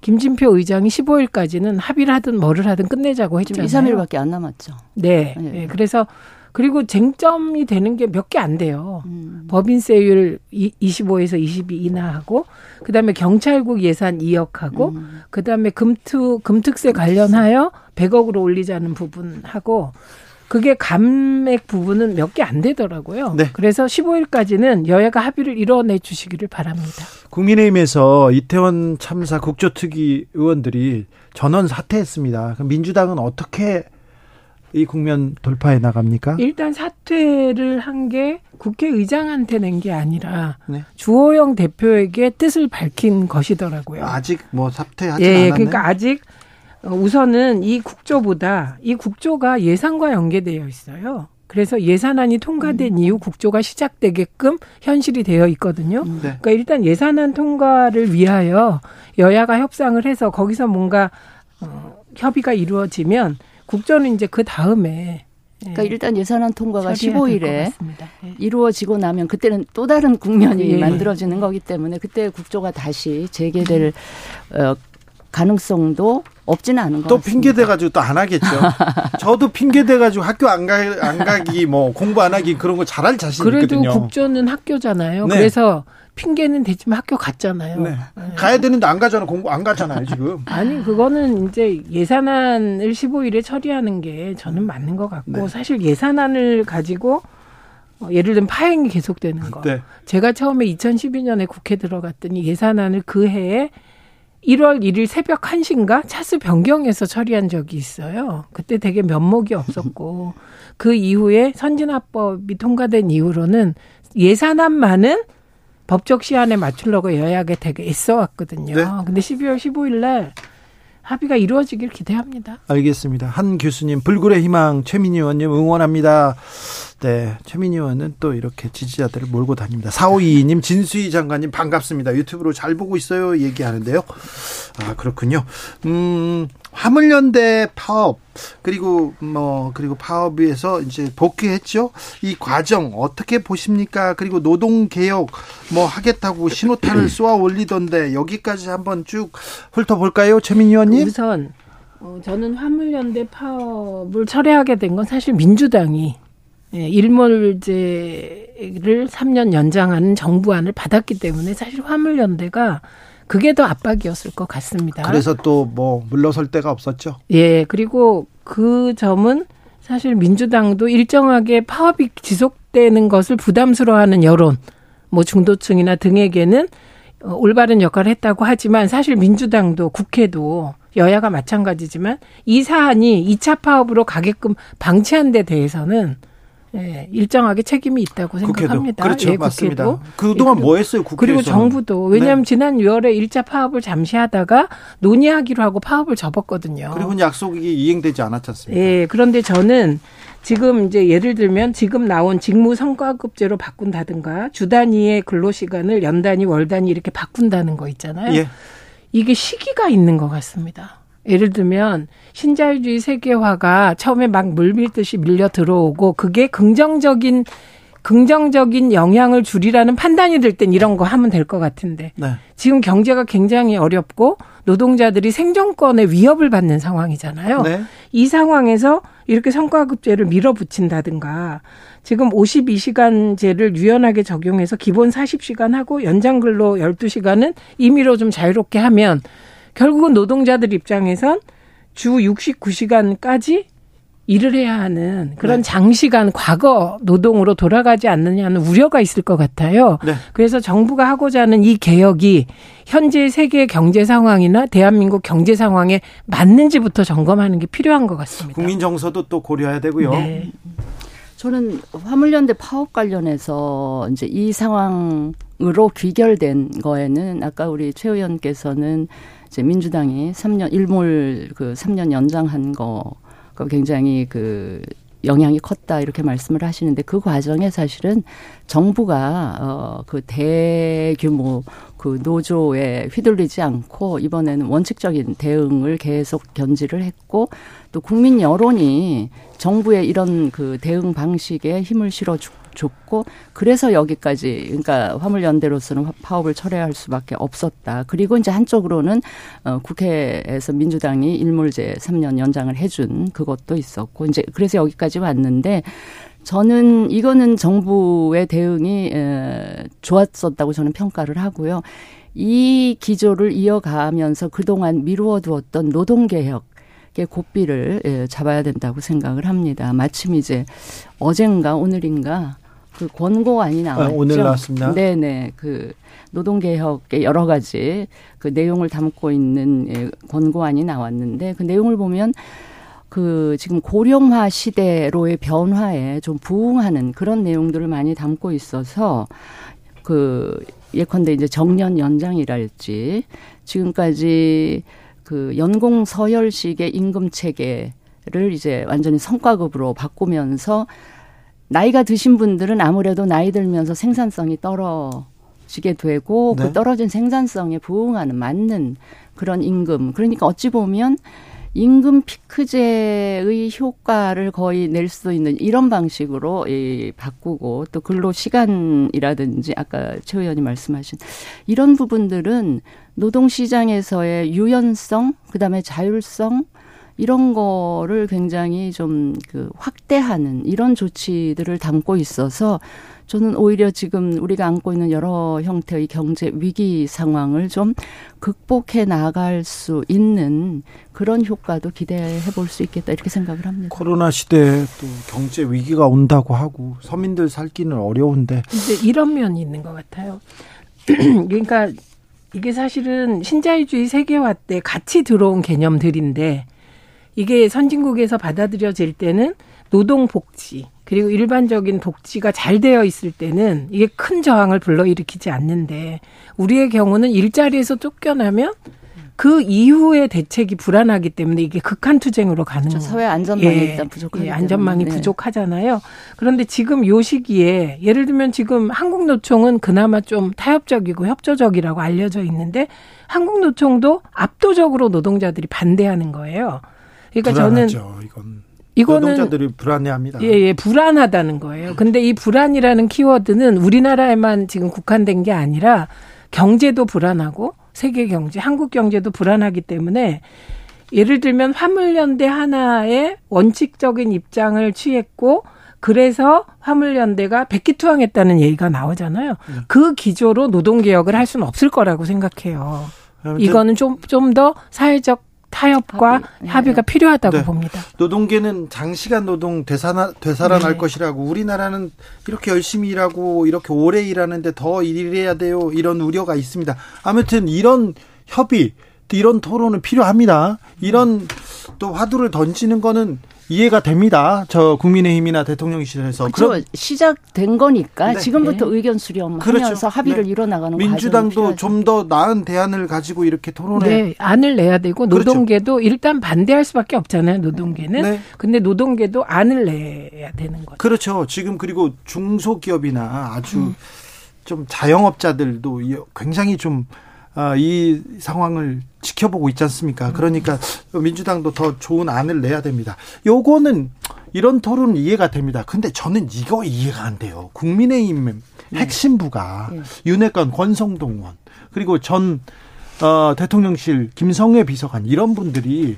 김진표 의장이 15일까지는 합의를 하든 뭐를 하든 끝내자고 했잖아요. 2, 3일밖에 안 남았죠. 네. 네. 네. 그래서 그리고 쟁점이 되는 게 몇 개 안 돼요. 음. 법인세율 25에서 22 인하하고 그다음에 경찰국 예산 2억하고 음. 그다음에 금투 금특세 관련하여 100억으로 올리자는 부분하고 그게 감액 부분은 몇 개 안 되더라고요. 네. 그래서 15일까지는 여야가 합의를 이뤄내 주시기를 바랍니다. 국민의힘에서 이태원 참사 국조특위 의원들이 전원 사퇴했습니다. 민주당은 어떻게 이 국면 돌파해 나갑니까? 일단 사퇴를 한 게 국회의장한테 낸 게 아니라 네. 주호영 대표에게 뜻을 밝힌 것이더라고요. 아직 뭐 사퇴하지 예, 예, 않았네. 그러니까 아직 우선은 이 국조보다 이 국조가 예산과 연계되어 있어요. 그래서 예산안이 통과된 음. 이후 국조가 시작되게끔 현실이 되어 있거든요. 음. 네. 그러니까 일단 예산안 통과를 위하여 여야가 협상을 해서 거기서 뭔가 어, 협의가 이루어지면 국조는 이제 그 다음에 그러니까 예. 일단 예산안 통과가 15일에 예. 이루어지고 나면 그때는 또 다른 국면이 예. 만들어지는 거기 때문에 그때 국조가 다시 재개될 어, 가능성도 없지는 않은 것또 핑계 대가지고 또 안 하겠죠. 저도 핑계 대가지고 학교 안 가, 안 가기, 뭐 공부 안 하기 그런 거 잘할 자신 그래도 있거든요. 국조는 학교잖아요. 네. 그래서 핑계는 되지만 학교 갔잖아요. 네. 네. 가야 되는데 안 가잖아. 공부 안 가잖아요, 지금. 아니, 그거는 이제 예산안을 15일에 처리하는 게 저는 맞는 것 같고 네. 사실 예산안을 가지고 어, 예를 들면 파행이 계속되는 거. 네. 제가 처음에 2012년에 국회 들어갔더니 예산안을 그 해에 1월 1일 새벽 1시인가 차수 변경해서 처리한 적이 있어요. 그때 되게 면목이 없었고 그 이후에 선진화법이 통과된 이후로는 예산안만은 법적 시한에 맞추려고 여야가 되게 애써 왔거든요. 네. 근데 12월 15일 날 합의가 이루어지길 기대합니다. 알겠습니다. 한 교수님 불굴의 희망 최민희 의원님 응원합니다. 네, 최민희 의원은 또 이렇게 지지자들을 몰고 다닙니다. 4522님 진수희 장관님 반갑습니다. 유튜브로 잘 보고 있어요 얘기하는데요. 아 그렇군요. 음 화물연대 파업 그리고 뭐 그리고 파업에서 이제 복귀했죠. 이 과정 어떻게 보십니까? 그리고 노동 개혁 뭐 하겠다고 신호탄을 쏘아 올리던데 여기까지 한번 쭉 훑어볼까요, 최민희 의원님? 우선 어, 저는 화물연대 파업을 철회하게 된 건 사실 민주당이 예, 일몰제를 3년 연장하는 정부안을 받았기 때문에 사실 화물연대가 그게 더 압박이었을 것 같습니다. 그래서 또 뭐 물러설 데가 없었죠. 예, 그리고 그 점은 사실 민주당도 일정하게 파업이 지속되는 것을 부담스러워하는 여론, 뭐 중도층이나 등에게는 어, 올바른 역할을 했다고 하지만 사실 민주당도 국회도 여야가 마찬가지지만 이 사안이 2차 파업으로 가게끔 방치한 데 대해서는 예, 일정하게 책임이 있다고 생각합니다. 그렇죠. 예, 맞습니다. 국회도. 그동안 예, 뭐 했어요, 국회에서? 그리고 정부도 왜냐하면 네. 지난 6월에 1차 파업을 잠시 하다가 논의하기로 하고 파업을 접었거든요. 그리고 약속이 이행되지 않았지 않습니까? 예, 그런데 저는 지금 이제 예를 들면 지금 나온 직무 성과급제로 바꾼다든가 주 단위의 근로 시간을 연 단위, 월 단위 이렇게 바꾼다는 거 있잖아요. 예. 이게 시기가 있는 것 같습니다. 예를 들면 신자유주의 세계화가 처음에 막 물밀듯이 밀려 들어오고 그게 긍정적인 긍정적인 영향을 줄이라는 판단이 들땐 이런 거 하면 될 것 같은데 네. 지금 경제가 굉장히 어렵고 노동자들이 생존권에 위협을 받는 상황이잖아요. 네. 이 상황에서 이렇게 성과급제를 밀어붙인다든가 지금 52시간제를 유연하게 적용해서 기본 40시간 하고 연장 근로 12시간은 임의로 좀 자유롭게 하면 결국은 노동자들 입장에선 주 69시간까지 일을 해야 하는 그런 네. 장시간 과거 노동으로 돌아가지 않느냐는 우려가 있을 것 같아요. 네. 그래서 정부가 하고자 하는 이 개혁이 현재 세계 경제 상황이나 대한민국 경제 상황에 맞는지부터 점검하는 게 필요한 것 같습니다. 국민 정서도 또 고려해야 되고요. 네. 저는 화물연대 파업 관련해서 이제 이 상황으로 귀결된 거에는 아까 우리 최 의원께서는 이제 민주당이 3년 일몰 그 3년 연장한 거가 굉장히 그 영향이 컸다 이렇게 말씀을 하시는데 그 과정에 사실은 정부가 어그 대규모 그 노조에 휘둘리지 않고 이번에는 원칙적인 대응을 계속 견지를 했고 또 국민 여론이 정부의 이런 그 대응 방식에 힘을 실어 주- 줬고 그래서 여기까지 그러니까 화물연대로서는 화- 파업을 철회할 수밖에 없었다. 그리고 이제 한쪽으로는 어 국회에서 민주당이 일몰제 3년 연장을 해준 그것도 있었고 이제 그래서 여기까지 왔는데 저는 이거는 정부의 대응이 에, 좋았었다고 저는 평가를 하고요. 이 기조를 이어가면서 그동안 미루어 두었던 노동개혁 의 고삐를 예, 잡아야 된다고 생각을 합니다. 마침 이제 어젠가 오늘인가 그 권고안이 나왔죠. 아, 오늘 나왔습니다. 네네 그 노동개혁의 여러 가지 그 내용을 담고 있는 예, 권고안이 나왔는데 그 내용을 보면 그 지금 고령화 시대로의 변화에 좀 부응하는 그런 내용들을 많이 담고 있어서 그 예컨대 이제 정년 연장이랄지 지금까지 그 연공 서열식의 임금 체계를 이제 완전히 성과급으로 바꾸면서 나이가 드신 분들은 아무래도 나이 들면서 생산성이 떨어지게 되고 네. 그 떨어진 생산성에 부응하는 맞는 그런 임금. 그러니까 어찌 보면 임금 피크제의 효과를 거의 낼 수 있는 이런 방식으로 이 바꾸고 또 근로 시간이라든지 아까 최 의원이 말씀하신 이런 부분들은 노동 시장에서의 유연성, 그다음에 자율성 이런 거를 굉장히 좀 그 확대하는 이런 조치들을 담고 있어서 저는 오히려 지금 우리가 안고 있는 여러 형태의 경제 위기 상황을 좀 극복해 나갈 수 있는 그런 효과도 기대해 볼 수 있겠다 이렇게 생각을 합니다. 코로나 시대에 또 경제 위기가 온다고 하고 서민들 살기는 어려운데 이제 이런 면이 있는 것 같아요. 그러니까 이게 사실은 신자유주의 세계화 때 같이 들어온 개념들인데 이게 선진국에서 받아들여질 때는 노동 복지 그리고 일반적인 복지가 잘 되어 있을 때는 이게 큰 저항을 불러일으키지 않는데 우리의 경우는 일자리에서 쫓겨나면 그 이후의 대책이 불안하기 때문에 이게 극한 투쟁으로 가는 저 거예요. 사회 안전망이 일단 부족하기 예, 안전망이. 네. 부족하잖아요. 그런데 지금 요 시기에 예를 들면 지금 한국노총은 그나마 좀 타협적이고 협조적이라고 알려져 있는데 한국노총도 압도적으로 노동자들이 반대하는 거예요. 그러니까 저는 불안하죠. 이건 이거는 노동자들이 불안해합니다. 예, 예, 불안하다는 거예요. 근데 이 불안이라는 키워드는 우리나라에만 지금 국한된 게 아니라 경제도 불안하고 세계 경제, 한국 경제도 불안하기 때문에 예를 들면 화물연대 하나의 원칙적인 입장을 취했고 그래서 화물연대가 백기투항했다는 얘기가 나오잖아요. 네. 그 기조로 노동개혁을 할 수는 없을 거라고 생각해요. 이거는 좀 좀 더 사회적 타협과 합의. 네. 합의가 필요하다고 네. 봅니다. 노동계는 장시간 노동 되살아, 되살아날 네. 것이라고 우리나라는 이렇게 열심히 일하고 이렇게 오래 일하는데 더 일해야 돼요 이런 우려가 있습니다. 아무튼 이런 협의 이런 토론은 필요합니다. 이런 또 화두를 던지는 거는 이해가 됩니다. 저 국민의힘이나 대통령실에서 그렇죠. 시작된 거니까 네. 지금부터 네. 의견 수렴하면서 그렇죠. 합의를 네. 이뤄나가는 민주당도 좀 더 나은 대안을 가지고 이렇게 토론해. 네, 안을 내야 되고 그렇죠. 노동계도 일단 반대할 수밖에 없잖아요. 노동계는. 네. 근데 노동계도 안을 내야 되는 거죠. 그렇죠. 지금 그리고 중소기업이나 아주 음. 좀 자영업자들도 이- 굉장히 좀 아, 이 상황을 지켜보고 있지 않습니까? 그러니까 민주당도 더 좋은 안을 내야 됩니다. 요거는 이런 토론은 이해가 됩니다. 근데 저는 이거 이해가 안 돼요. 국민의힘 핵심부가 네. 윤핵관 권성동 의원 그리고 전 어, 대통령실 김성회 비서관 이런 분들이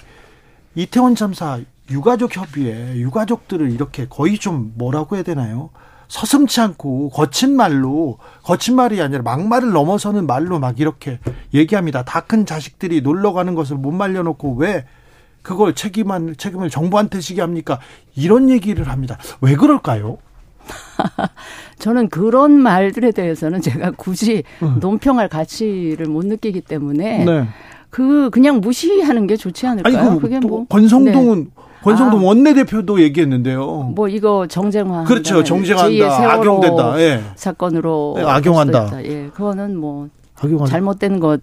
이태원 참사 유가족 협의회 유가족들을 이렇게 거의 좀 뭐라고 해야 되나요? 서슴치 않고 거친 말로 거친 말이 아니라 막말을 넘어서는 말로 막 이렇게 얘기합니다. 다 큰 자식들이 놀러 가는 것을 못 말려놓고 왜 그걸 책임한 책임을 정부한테 지게 합니까? 이런 얘기를 합니다. 왜 그럴까요? 저는 그런 말들에 대해서는 제가 굳이 음. 논평할 가치를 못 느끼기 때문에 네. 그 그냥 무시하는 게 좋지 아니 않을까요? 그 그게 또뭐 권성동은 권성동 아. 원내대표도 얘기했는데요. 뭐 이거 정쟁화 그렇죠. 제2의 정쟁한다. 악용된다. 예. 사건으로 네, 악용한다. 예, 그거는 뭐 악용한 잘못된 것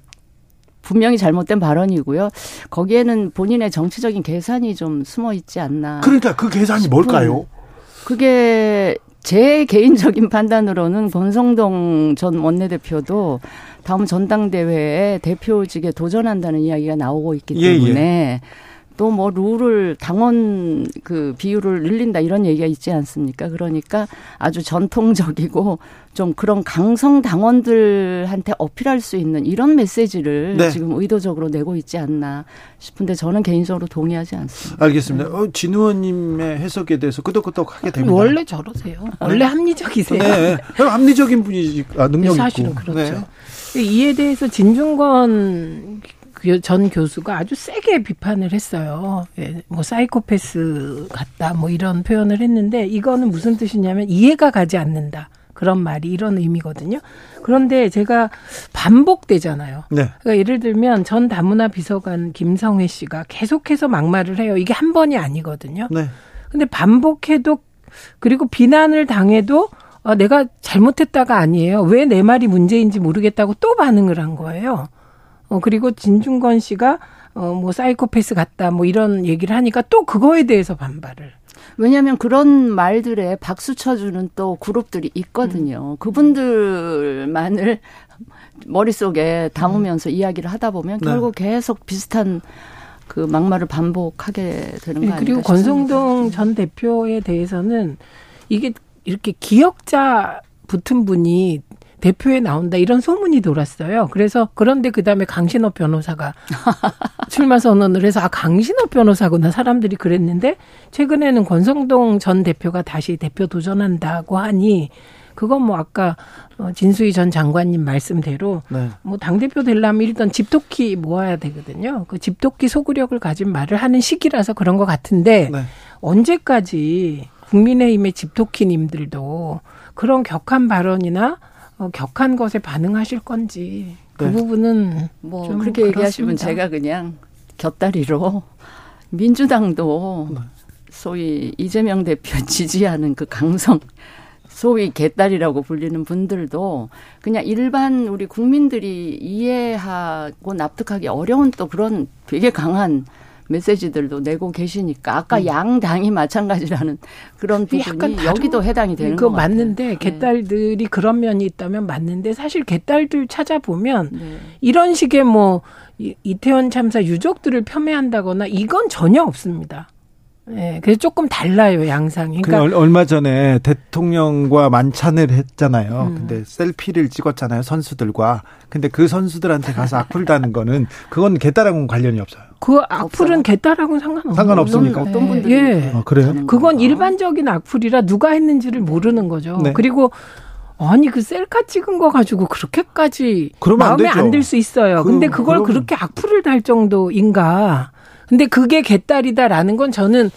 분명히 잘못된 발언이고요. 거기에는 본인의 정치적인 계산이 좀 숨어 있지 않나. 그러니까 그 계산이 뭘까요? 그게 제 개인적인 판단으로는 권성동 전 원내대표도 다음 전당대회에 대표직에 도전한다는 이야기가 나오고 있기 예, 때문에 또 뭐 룰을 당원 그 비율을 늘린다 이런 얘기가 있지 않습니까? 그러니까 아주 전통적이고 좀 그런 강성 당원들한테 어필할 수 있는 이런 메시지를 네. 지금 의도적으로 내고 있지 않나 싶은데 저는 개인적으로 동의하지 않습니다. 알겠습니다. 어, 진 의원님의 해석에 대해서 끄덕끄덕하게 됩니다. 원래 저러세요. 원래 합리적이세요. 네, 네. 합리적인 분이 아, 능력 사실은 있고. 그렇죠. 네. 이에 대해서 진중권 교- 전 교수가 아주 세게 비판을 했어요. 예, 뭐 사이코패스 같다, 뭐 이런 표현을 했는데 이거는 무슨 뜻이냐면 이해가 가지 않는다. 그런 말이 이런 의미거든요. 그런데 제가 반복되잖아요. 네. 그러니까 예를 들면 전 다문화 비서관 김성회 씨가 계속해서 막말을 해요. 이게 한 번이 아니거든요. 네. 근데 반복해도 그리고 비난을 당해도 어, 내가 잘못했다가 아니에요. 왜 내 말이 문제인지 모르겠다고 또 반응을 한 거예요. 어, 그리고 진중권 씨가 어, 뭐 사이코패스 같다 뭐 이런 얘기를 하니까 또 그거에 대해서 반발을. 왜냐하면 그런 말들에 박수 쳐주는 또 그룹들이 음. 있거든요. 그분들만을 머릿속에 담으면서 이야기를 하다 보면 네. 결국 계속 비슷한 그 막말을 반복하게 되는 거 네, 아닌가 그리고. 권성동 전 대표에 대해서는 이게 이렇게 기억자 붙은 분이 대표에 나온다 이런 소문이 돌았어요. 그래서 그런데 그 다음에 강신업 변호사가 출마 선언을 해서 아 강신업 변호사구나 사람들이 그랬는데 최근에는 권성동 전 대표가 다시 대표 도전한다고 하니 그건 뭐 아까 어, 진수희 전 장관님 말씀대로 네. 뭐 당 대표 되려면 일단 집토끼 모아야 되거든요. 그 집토끼 소구력을 가진 말을 하는 시기라서 그런 것 같은데 네. 언제까지 국민의힘의 집토끼님들도 그런 격한 발언이나 어, 격한 것에 반응하실 건지 그 네. 부분은 뭐좀 그렇게 얘기하시면 그렇습니다. 제가 그냥 곁다리로 민주당도 네. 소위 이재명 대표 지지하는 그 강성 소위 개딸이라고 불리는 분들도 그냥 일반 우리 국민들이 이해하고 납득하기 어려운 또 그런 되게 강한 메시지들도 내고 계시니까 아까 양당이 마찬가지라는 그런 부분이 다른- 여기도 해당이 되는 같아요. 맞는데 네. 개딸들이 그런 면이 있다면 맞는데 사실 개딸들 찾아보면 네. 이런 식의 뭐 이- 이태원 참사 유족들을 폄훼한다거나 이건 전혀 없습니다. 예, 그래서 조금 달라요 양상이. 그 그러니까 얼- 얼마 전에 대통령과 만찬을 했잖아요. 음. 근데 셀피를 찍었잖아요. 선수들과. 근데 그 선수들한테 가서 악플 다는 거는 그건 개딸하고는 관련이 없어요. 그 악플은. 개딸하고는 상관없는 상관없습니까? 어떤, 어떤 분들이 예. 아, 그래요? 그건 건가? 일반적인 악플이라 누가 했는지를 모르는 거죠. 네. 그리고 아니 그 셀카 찍은 거 가지고 그렇게까지 마음에. 안 들 수 있어요. 그- 근데 그걸 그럼- 그렇게 악플을 달 정도인가? 근데 그게 개딸이다라는 건 저는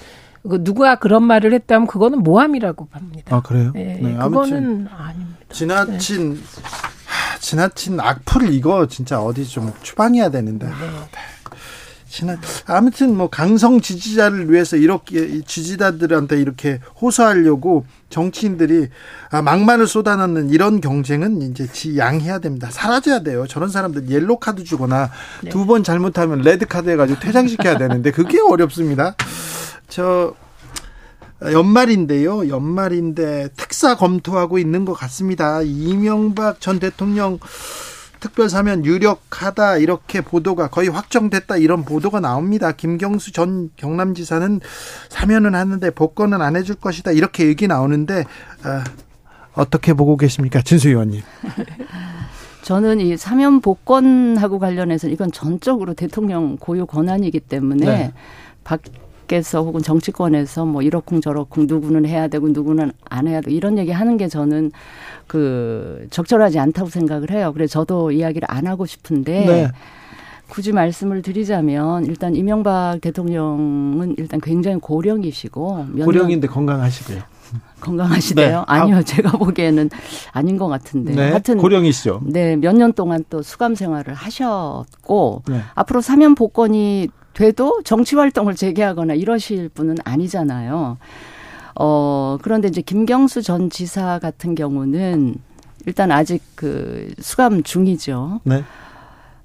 그 누가 그런 말을 했다면 그거는 모함이라고 봅니다. 아, 그래요? 예, 네, 아무튼 그거는 아닙니다. 지나친 하, 지나친 악플 이거 진짜 어디 좀 추방해야 되는데. 네. 네. 지난 아무튼 뭐 강성 지지자를 위해서 이렇게 지지자들한테 이렇게 호소하려고 정치인들이 아, 막말을 쏟아넣는 이런 경쟁은 이제 지양해야 됩니다. 사라져야 돼요. 저런 사람들 옐로 카드 주거나 네. 두번 잘못하면 레드 카드 해가지고 퇴장시켜야 되는데 그게 어렵습니다. 저 연말인데요. 연말인데 특사 검토하고 있는 것 같습니다. 이명박 전 대통령 특별 사면 유력하다 이렇게 보도가 거의 확정됐다 이런 보도가 나옵니다. 김경수 전 경남지사는 사면은 하는데 복권은 안 해줄 것이다 이렇게 얘기 나오는데 어, 어떻게 보고 계십니까, 진수 의원님? 저는 이 사면 복권하고 관련해서 이건 전적으로 대통령 고유 권한이기 때문에 네. 밖에서 혹은 정치권에서 뭐 이러쿵 저러쿵 누구는 해야 되고 누구는 안 해야 되고 이런 얘기 하는 게 저는 그 적절하지 않다고 생각을 해요. 그래서 저도 이야기를 안 하고 싶은데 네. 굳이 말씀을 드리자면 일단 이명박 대통령은 일단 굉장히 고령이시고 고령인데 건강하시고요. 건강하시대요? 네. 아니요, 아. 제가 보기에는 아닌 것 같은데. 네. 하여튼 고령이시죠. 네, 몇 년 동안 또 수감 생활을 하셨고 네. 앞으로 사면 복권이 돼도 정치 활동을 재개하거나 이러실 분은 아니잖아요. 어, 그런데 이제 김경수 전 지사 같은 경우는 일단 아직 그 수감 중이죠. 네.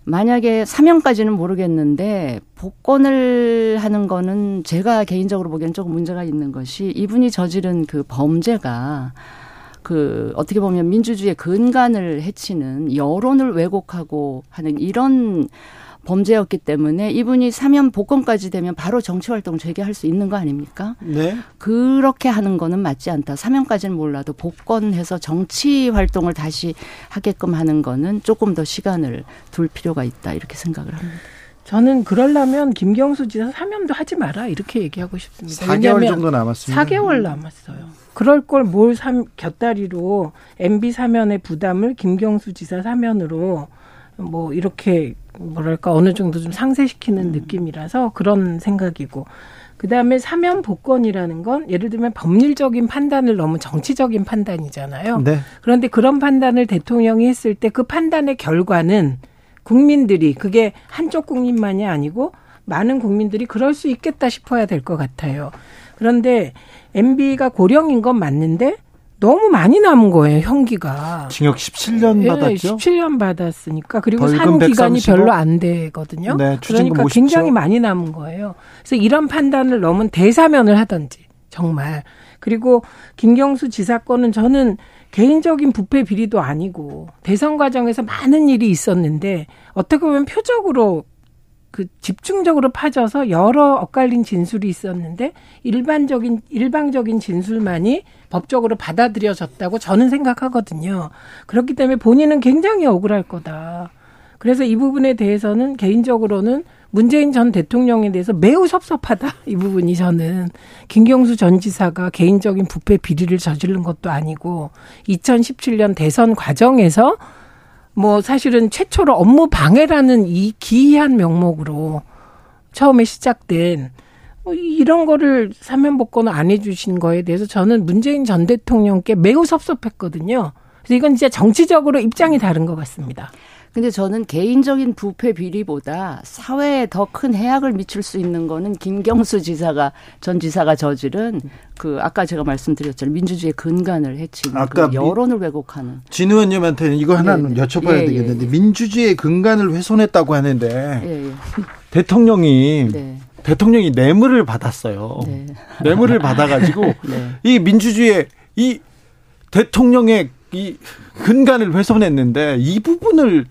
만약에 사면까지는 모르겠는데 복권을 하는 거는 제가 개인적으로 보기엔 조금 문제가 있는 것이 이분이 저지른 그 범죄가 그 어떻게 보면 민주주의의 근간을 해치는 여론을 왜곡하고 하는 이런 범죄였기 때문에 이분이 사면 복권까지 되면 바로 정치 활동 재개할 수 있는 거 아닙니까? 네. 그렇게 하는 거는 맞지 않다. 사면까지는 몰라도 복권해서 정치 활동을 다시 하게끔 하는 거는 조금 더 시간을 둘 필요가 있다. 이렇게 생각을 합니다. 저는 그러려면 김경수 지사 사면도 하지 마라 이렇게 얘기하고 싶습니다. 4개월 정도 남았습니다. 4개월 남았어요. 그럴 걸 뭘 곁다리로 MB 사면의 부담을 김경수 지사 사면으로 뭐 이렇게 뭐랄까 어느 정도 좀 상쇄시키는 음. 느낌이라서 그런 생각이고 그다음에 사면 복권이라는 건 예를 들면 법률적인 판단을 너무 정치적인 판단이잖아요. 네. 그런데 그런 판단을 대통령이 했을 때 그 판단의 결과는 국민들이 그게 한쪽 국민만이 아니고 많은 국민들이 그럴 수 있겠다 싶어야 될 것 같아요. 그런데 MB가 고령인 건 맞는데 너무 많이 남은 거예요, 형기가. 징역 17년 예, 받았죠? 17년 받았으니까. 그리고 산 기간이 135? 별로 안 되거든요. 네, 그러니까 굉장히 많이 남은 거예요. 그래서 이런 판단을 너무 대사면을 하든지, 정말. 그리고 김경수 지사 건은 저는 개인적인 부패 비리도 아니고 대선 과정에서 많은 일이 있었는데 어떻게 보면 표적으로 그 집중적으로 파져서 여러 엇갈린 진술이 있었는데 일반적인 일방적인 진술만이 법적으로 받아들여졌다고 저는 생각하거든요. 그렇기 때문에 본인은 굉장히 억울할 거다. 그래서 이 부분에 대해서는 개인적으로는 문재인 전 대통령에 대해서 매우 섭섭하다. 이 부분이 저는 김경수 전 지사가 개인적인 부패 비리를 저지른 것도 아니고 2017년 대선 과정에서 뭐 사실은 최초로 업무 방해라는 이 기이한 명목으로 처음에 시작된 뭐 이런 거를 사면 복권을 안 해주신 거에 대해서 저는 문재인 전 대통령께 매우 섭섭했거든요. 그래서 이건 진짜 정치적으로 입장이 다른 것 같습니다. 근데 저는 개인적인 부패 비리보다 사회에 더 큰 해악을 미칠 수 있는 거는 김경수 지사가 전 지사가 저지른 그 아까 제가 말씀드렸잖아요 민주주의 근간을 해치는 아까 그 여론을 왜곡하는 진 의원님한테는 이거 하나 는 네. 여쭤봐야 예, 예, 되겠는데 예. 민주주의 근간을 훼손했다고 하는데 예, 예. 대통령이 네. 대통령이 뇌물을 받았어요. 네. 뇌물을 받아가지고 네. 이 민주주의 이 대통령의 이 근간을 훼손했는데 이 부분을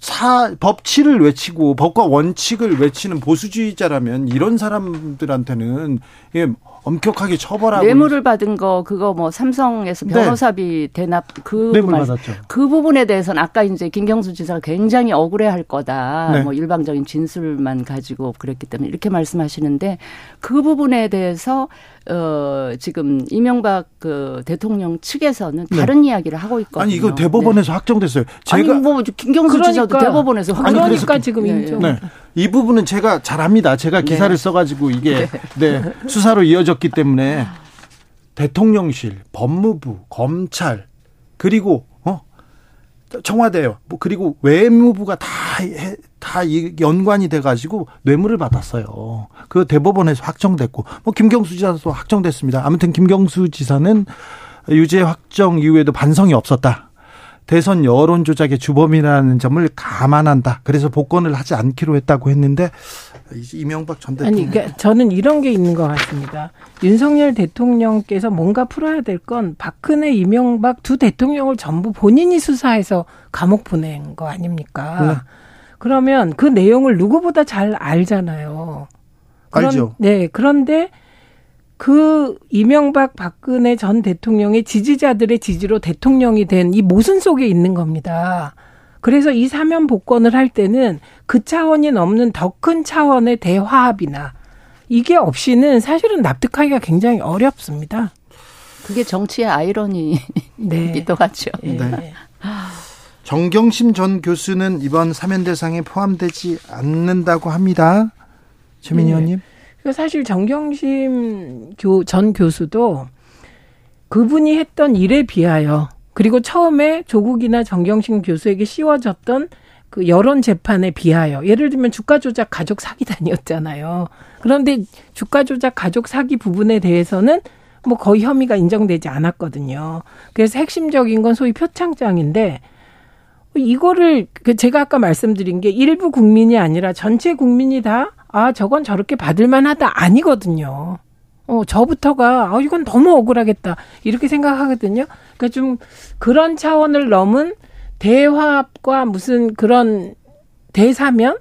사 법치를 외치고 법과 원칙을 외치는 보수주의자라면 이런 사람들한테는 예, 엄격하게 처벌하고 뇌물을 받은 거 그거 뭐 삼성에서 네. 변호사비 네. 대납 그 뇌물 말, 받았죠. 그 부분에 대해서는 아까 이제 김경수 지사가 굉장히 억울해할 거다. 네. 뭐 일방적인 진술만 가지고 그랬기 때문에 이렇게 말씀하시는데 그 부분에 대해서 어 지금 이명박 그 대통령 측에서는 네. 다른 네. 이야기를 하고 있거든요. 아니 이거 대법원에서 네. 확정됐어요. 제가 아니 뭐 김경수 그러니까, 지사도 대법원에서 그러니까 그래서, 지금 네. 인정. 네. 이 부분은 제가 잘합니다. 제가 기사를 써가지고 이게 네 수사로 이어졌기 때문에 대통령실, 법무부, 검찰 그리고 어 청와대요. 뭐 그리고 외무부가 다 해, 다 연관이 돼가지고 뇌물을 받았어요. 그 대법원에서 확정됐고, 뭐 김경수 지사도 확정됐습니다. 아무튼 김경수 지사는 유죄 확정 이후에도 반성이 없었다. 대선 여론 조작의 주범이라는 점을 감안한다. 그래서 복권을 하지 않기로 했다고 했는데 이명박 전 대통령 아니 그러니까 저는 이런 게 있는 것 같습니다. 윤석열 대통령께서 뭔가 풀어야 될 건 박근혜, 이명박 두 대통령을 전부 본인이 수사해서 감옥 보낸 거 아닙니까? 네. 그러면 그 내용을 누구보다 잘 알잖아요. 그런, 알죠. 네. 그런데 그 이명박 박근혜 전 대통령의 지지자들의 지지로 대통령이 된 이 모순 속에 있는 겁니다. 그래서 이 사면 복권을 할 때는 그 차원이 넘는 더 큰 차원의 대화합이나 이게 없이는 사실은 납득하기가 굉장히 어렵습니다. 그게 정치의 아이러니이기도 네. 하죠. 네. 정경심 전 교수는 이번 사면 대상에 포함되지 않는다고 합니다. 최민희 네. 의원님. 사실 정경심 교, 전 교수도 그분이 했던 일에 비하여 그리고 처음에 조국이나 정경심 교수에게 씌워졌던 그 여론 재판에 비하여 예를 들면 주가 조작 가족 사기단이었잖아요. 그런데 주가 조작 가족 사기 부분에 대해서는 뭐 거의 혐의가 인정되지 않았거든요. 그래서 핵심적인 건 소위 표창장인데 이거를 그 제가 아까 말씀드린 게 일부 국민이 아니라 전체 국민이 다 아, 저건 저렇게 받을 만하다 아니거든요. 어, 저부터가, 아, 이건 너무 억울하겠다. 이렇게 생각하거든요. 그러니까 좀 그런 차원을 넘은 대화과 무슨 그런 대사면?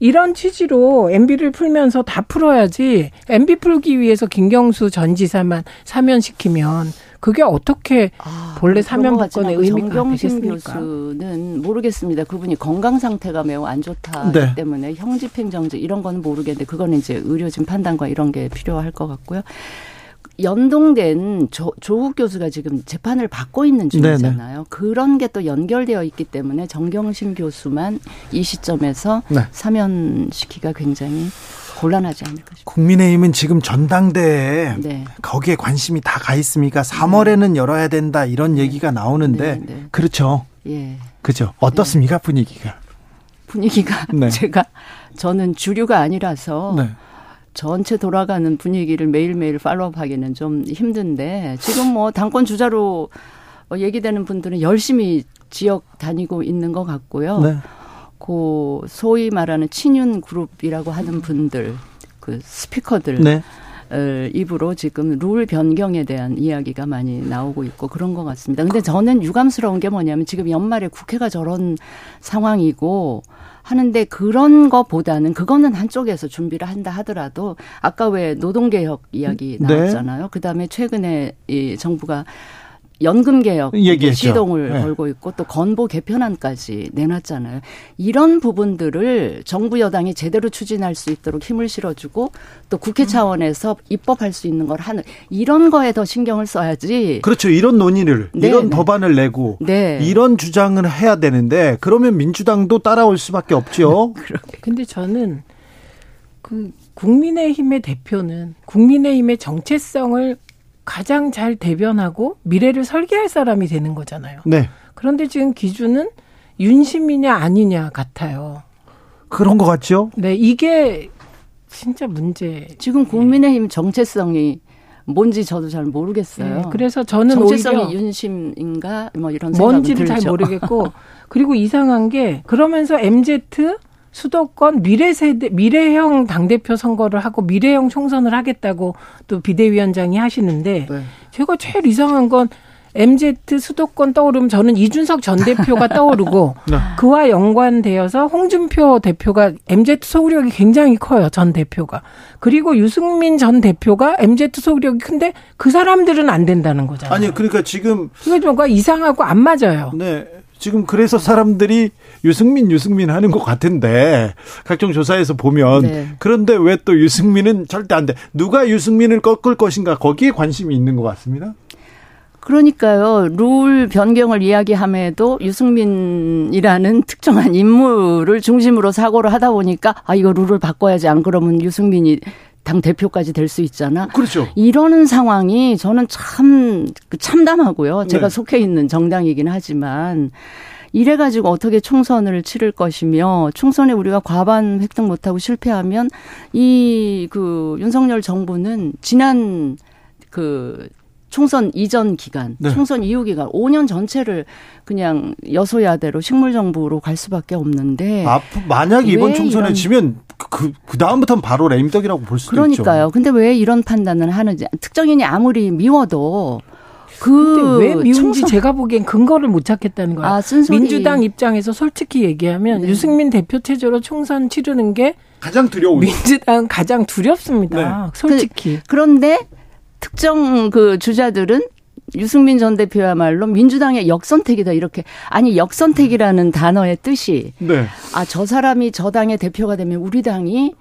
이런 취지로 MB를 풀면서 다 풀어야지 MB 풀기 위해서 김경수 전 지사만 사면시키면 그게 어떻게 아, 본래 사면 복권의 의미가 정경심 교수는 모르겠습니다. 그분이 건강 상태가 매우 안 좋다 네. 때문에 형집행정지 이런 거는 모르겠는데 그거는 이제 의료진 판단과 이런 게 필요할 것 같고요. 연동된 조, 조국 교수가 지금 재판을 받고 있는 중이잖아요. 네네. 그런 게 또 연결되어 있기 때문에 정경심 교수만 이 시점에서 네. 사면시키가 굉장히 곤란하지 않을까 싶습니다. 국민의힘은 지금 전당대에 네. 거기에 관심이 다 가 있습니까? 3월에는 네. 열어야 된다 이런 네. 얘기가 나오는데 네, 네. 그렇죠. 예. 그죠. 어떻습니까 분위기가? 분위기가 제가 저는 주류가 아니라서 전체 돌아가는 분위기를 매일매일 팔로우하기는 좀 힘든데 지금 뭐 당권 주자로 얘기되는 분들은 열심히 지역 다니고 있는 것 같고요. 네. 그 소위 말하는 친윤 그룹이라고 하는 분들 그 스피커들 네. 입으로 지금 룰 변경에 대한 이야기가 많이 나오고 있고 그런 것 같습니다. 근데 저는 유감스러운 게 뭐냐면 지금 연말에 국회가 저런 상황이고 하는데 그런 거보다는 그거는 한쪽에서 준비를 한다 하더라도 아까 왜 노동개혁 이야기 네. 나왔잖아요. 네. 그 다음에 최근에 이 정부가 연금 개혁 시동을 네. 걸고 있고 또 건보 개편안까지 내놨잖아요. 이런 부분들을 정부 여당이 제대로 추진할 수 있도록 힘을 실어주고 또 국회 차원에서 입법할 수 있는 걸 하는 이런 거에 더 신경을 써야지. 그렇죠. 이런 논의를 네, 이런 네. 법안을 내고 네. 이런 주장을 해야 되는데 그러면 민주당도 따라올 수밖에 없죠. 근데 저는 그 국민의힘의 대표는 국민의힘의 정체성을 가장 잘 대변하고 미래를 설계할 사람이 되는 거잖아요. 네. 그런데 지금 기준은 윤심이냐 아니냐 같아요. 그런 것 같죠? 네, 이게 진짜 문제. 지금 국민의힘 정체성이 뭔지 저도 잘 모르겠어요. 네, 그래서 저는 정체성이 오히려 윤심인가 뭐 이런 뭔지를 잘 모르겠고 그리고 이상한 게 그러면서 MZ 수도권 미래 세대 미래형 당 대표 선거를 하고 미래형 총선을 하겠다고 또 비대위원장이 하시는데 네. 제가 제일 이상한 건 MZ 수도권 떠오르면 저는 이준석 전 대표가 떠오르고 네. 그와 연관되어서 홍준표 대표가 MZ 소구력이 굉장히 커요 전 대표가 그리고 유승민 전 대표가 MZ 소구력이 큰데 그 사람들은 안 된다는 거잖아요. 아니 그러니까 지금 그게 뭔가 이상하고 안 맞아요. 네. 지금 그래서 사람들이 유승민 유승민 하는 것 같은데 각종 조사에서 보면 네. 그런데 왜 또 유승민은 절대 안 돼. 누가 유승민을 꺾을 것인가 거기에 관심이 있는 것 같습니다. 그러니까요. 룰 변경을 이야기함에도 유승민이라는 특정한 인물을 중심으로 사고를 하다 보니까 아 이거 룰을 바꿔야지 안 그러면 유승민이 당 대표까지 될 수 있잖아. 그렇죠. 이러는 상황이 저는 참그 참담하고요. 제가 네. 속해 있는 정당이긴 하지만 이래 가지고 어떻게 총선을 치를 것이며 총선에 우리가 과반 획득 못 하고 실패하면 이 그 윤석열 정부는 지난 그 총선 이전 기간, 네. 총선 이후 기간, 5년 전체를 그냥 여소야대로 식물정부로 갈 수밖에 없는데. 아, 만약 이번 총선에 이런... 지면 그, 그 다음부터는 바로 레임덕이라고 볼 수도 그러니까요. 있죠. 그러니까요. 근데 왜 이런 판단을 하는지. 특정인이 아무리 미워도 그왜 미운지 총선... 제가 보기엔 근거를 못 찾겠다는 거예요. 아, 민주당 입장에서 솔직히 얘기하면 네. 유승민 대표 체제로 총선 치르는 게 가장 두려운 민주당 가장 두렵습니다. 네. 솔직히. 그, 그런데 특정 그 주자들은 유승민 전 대표야말로 민주당의 역선택이다 이렇게 아니 역선택이라는 단어의 뜻이 네. 아저 사람이 저 당의 대표가 되면 우리 당이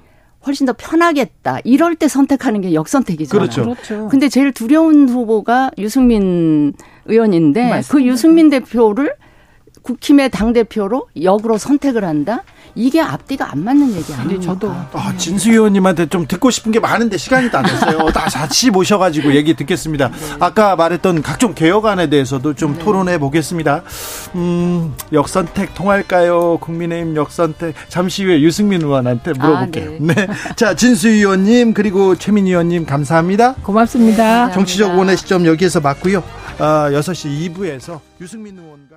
훨씬 더 편하겠다. 이럴 때 선택하는 게 역선택이잖아요. 그렇죠. 그렇죠. 근데 제일 두려운 후보가 유승민 의원인데 맞습니다. 그 유승민 대표를 국힘의 당 대표로 역으로 선택을 한다. 이게 앞뒤가 안 맞는 얘기 아니에요. 저도 아, 진수 의원님한테 좀 듣고 싶은 게 많은데 시간이 다 됐어요. 다 같이 모셔가지고 얘기 듣겠습니다. 아까 말했던 각종 개혁안에 대해서도 좀 네. 토론해 보겠습니다. 음, 역선택 통할까요? 국민의힘 역선택 잠시 후에 유승민 의원한테 물어볼게요. 아, 네. 네. 자, 진수 의원님 그리고 최민 의원님 감사합니다. 고맙습니다. 정치적 원의 시점 여기에서 맞고요. 아, 6시 2부에서 유승민 의원과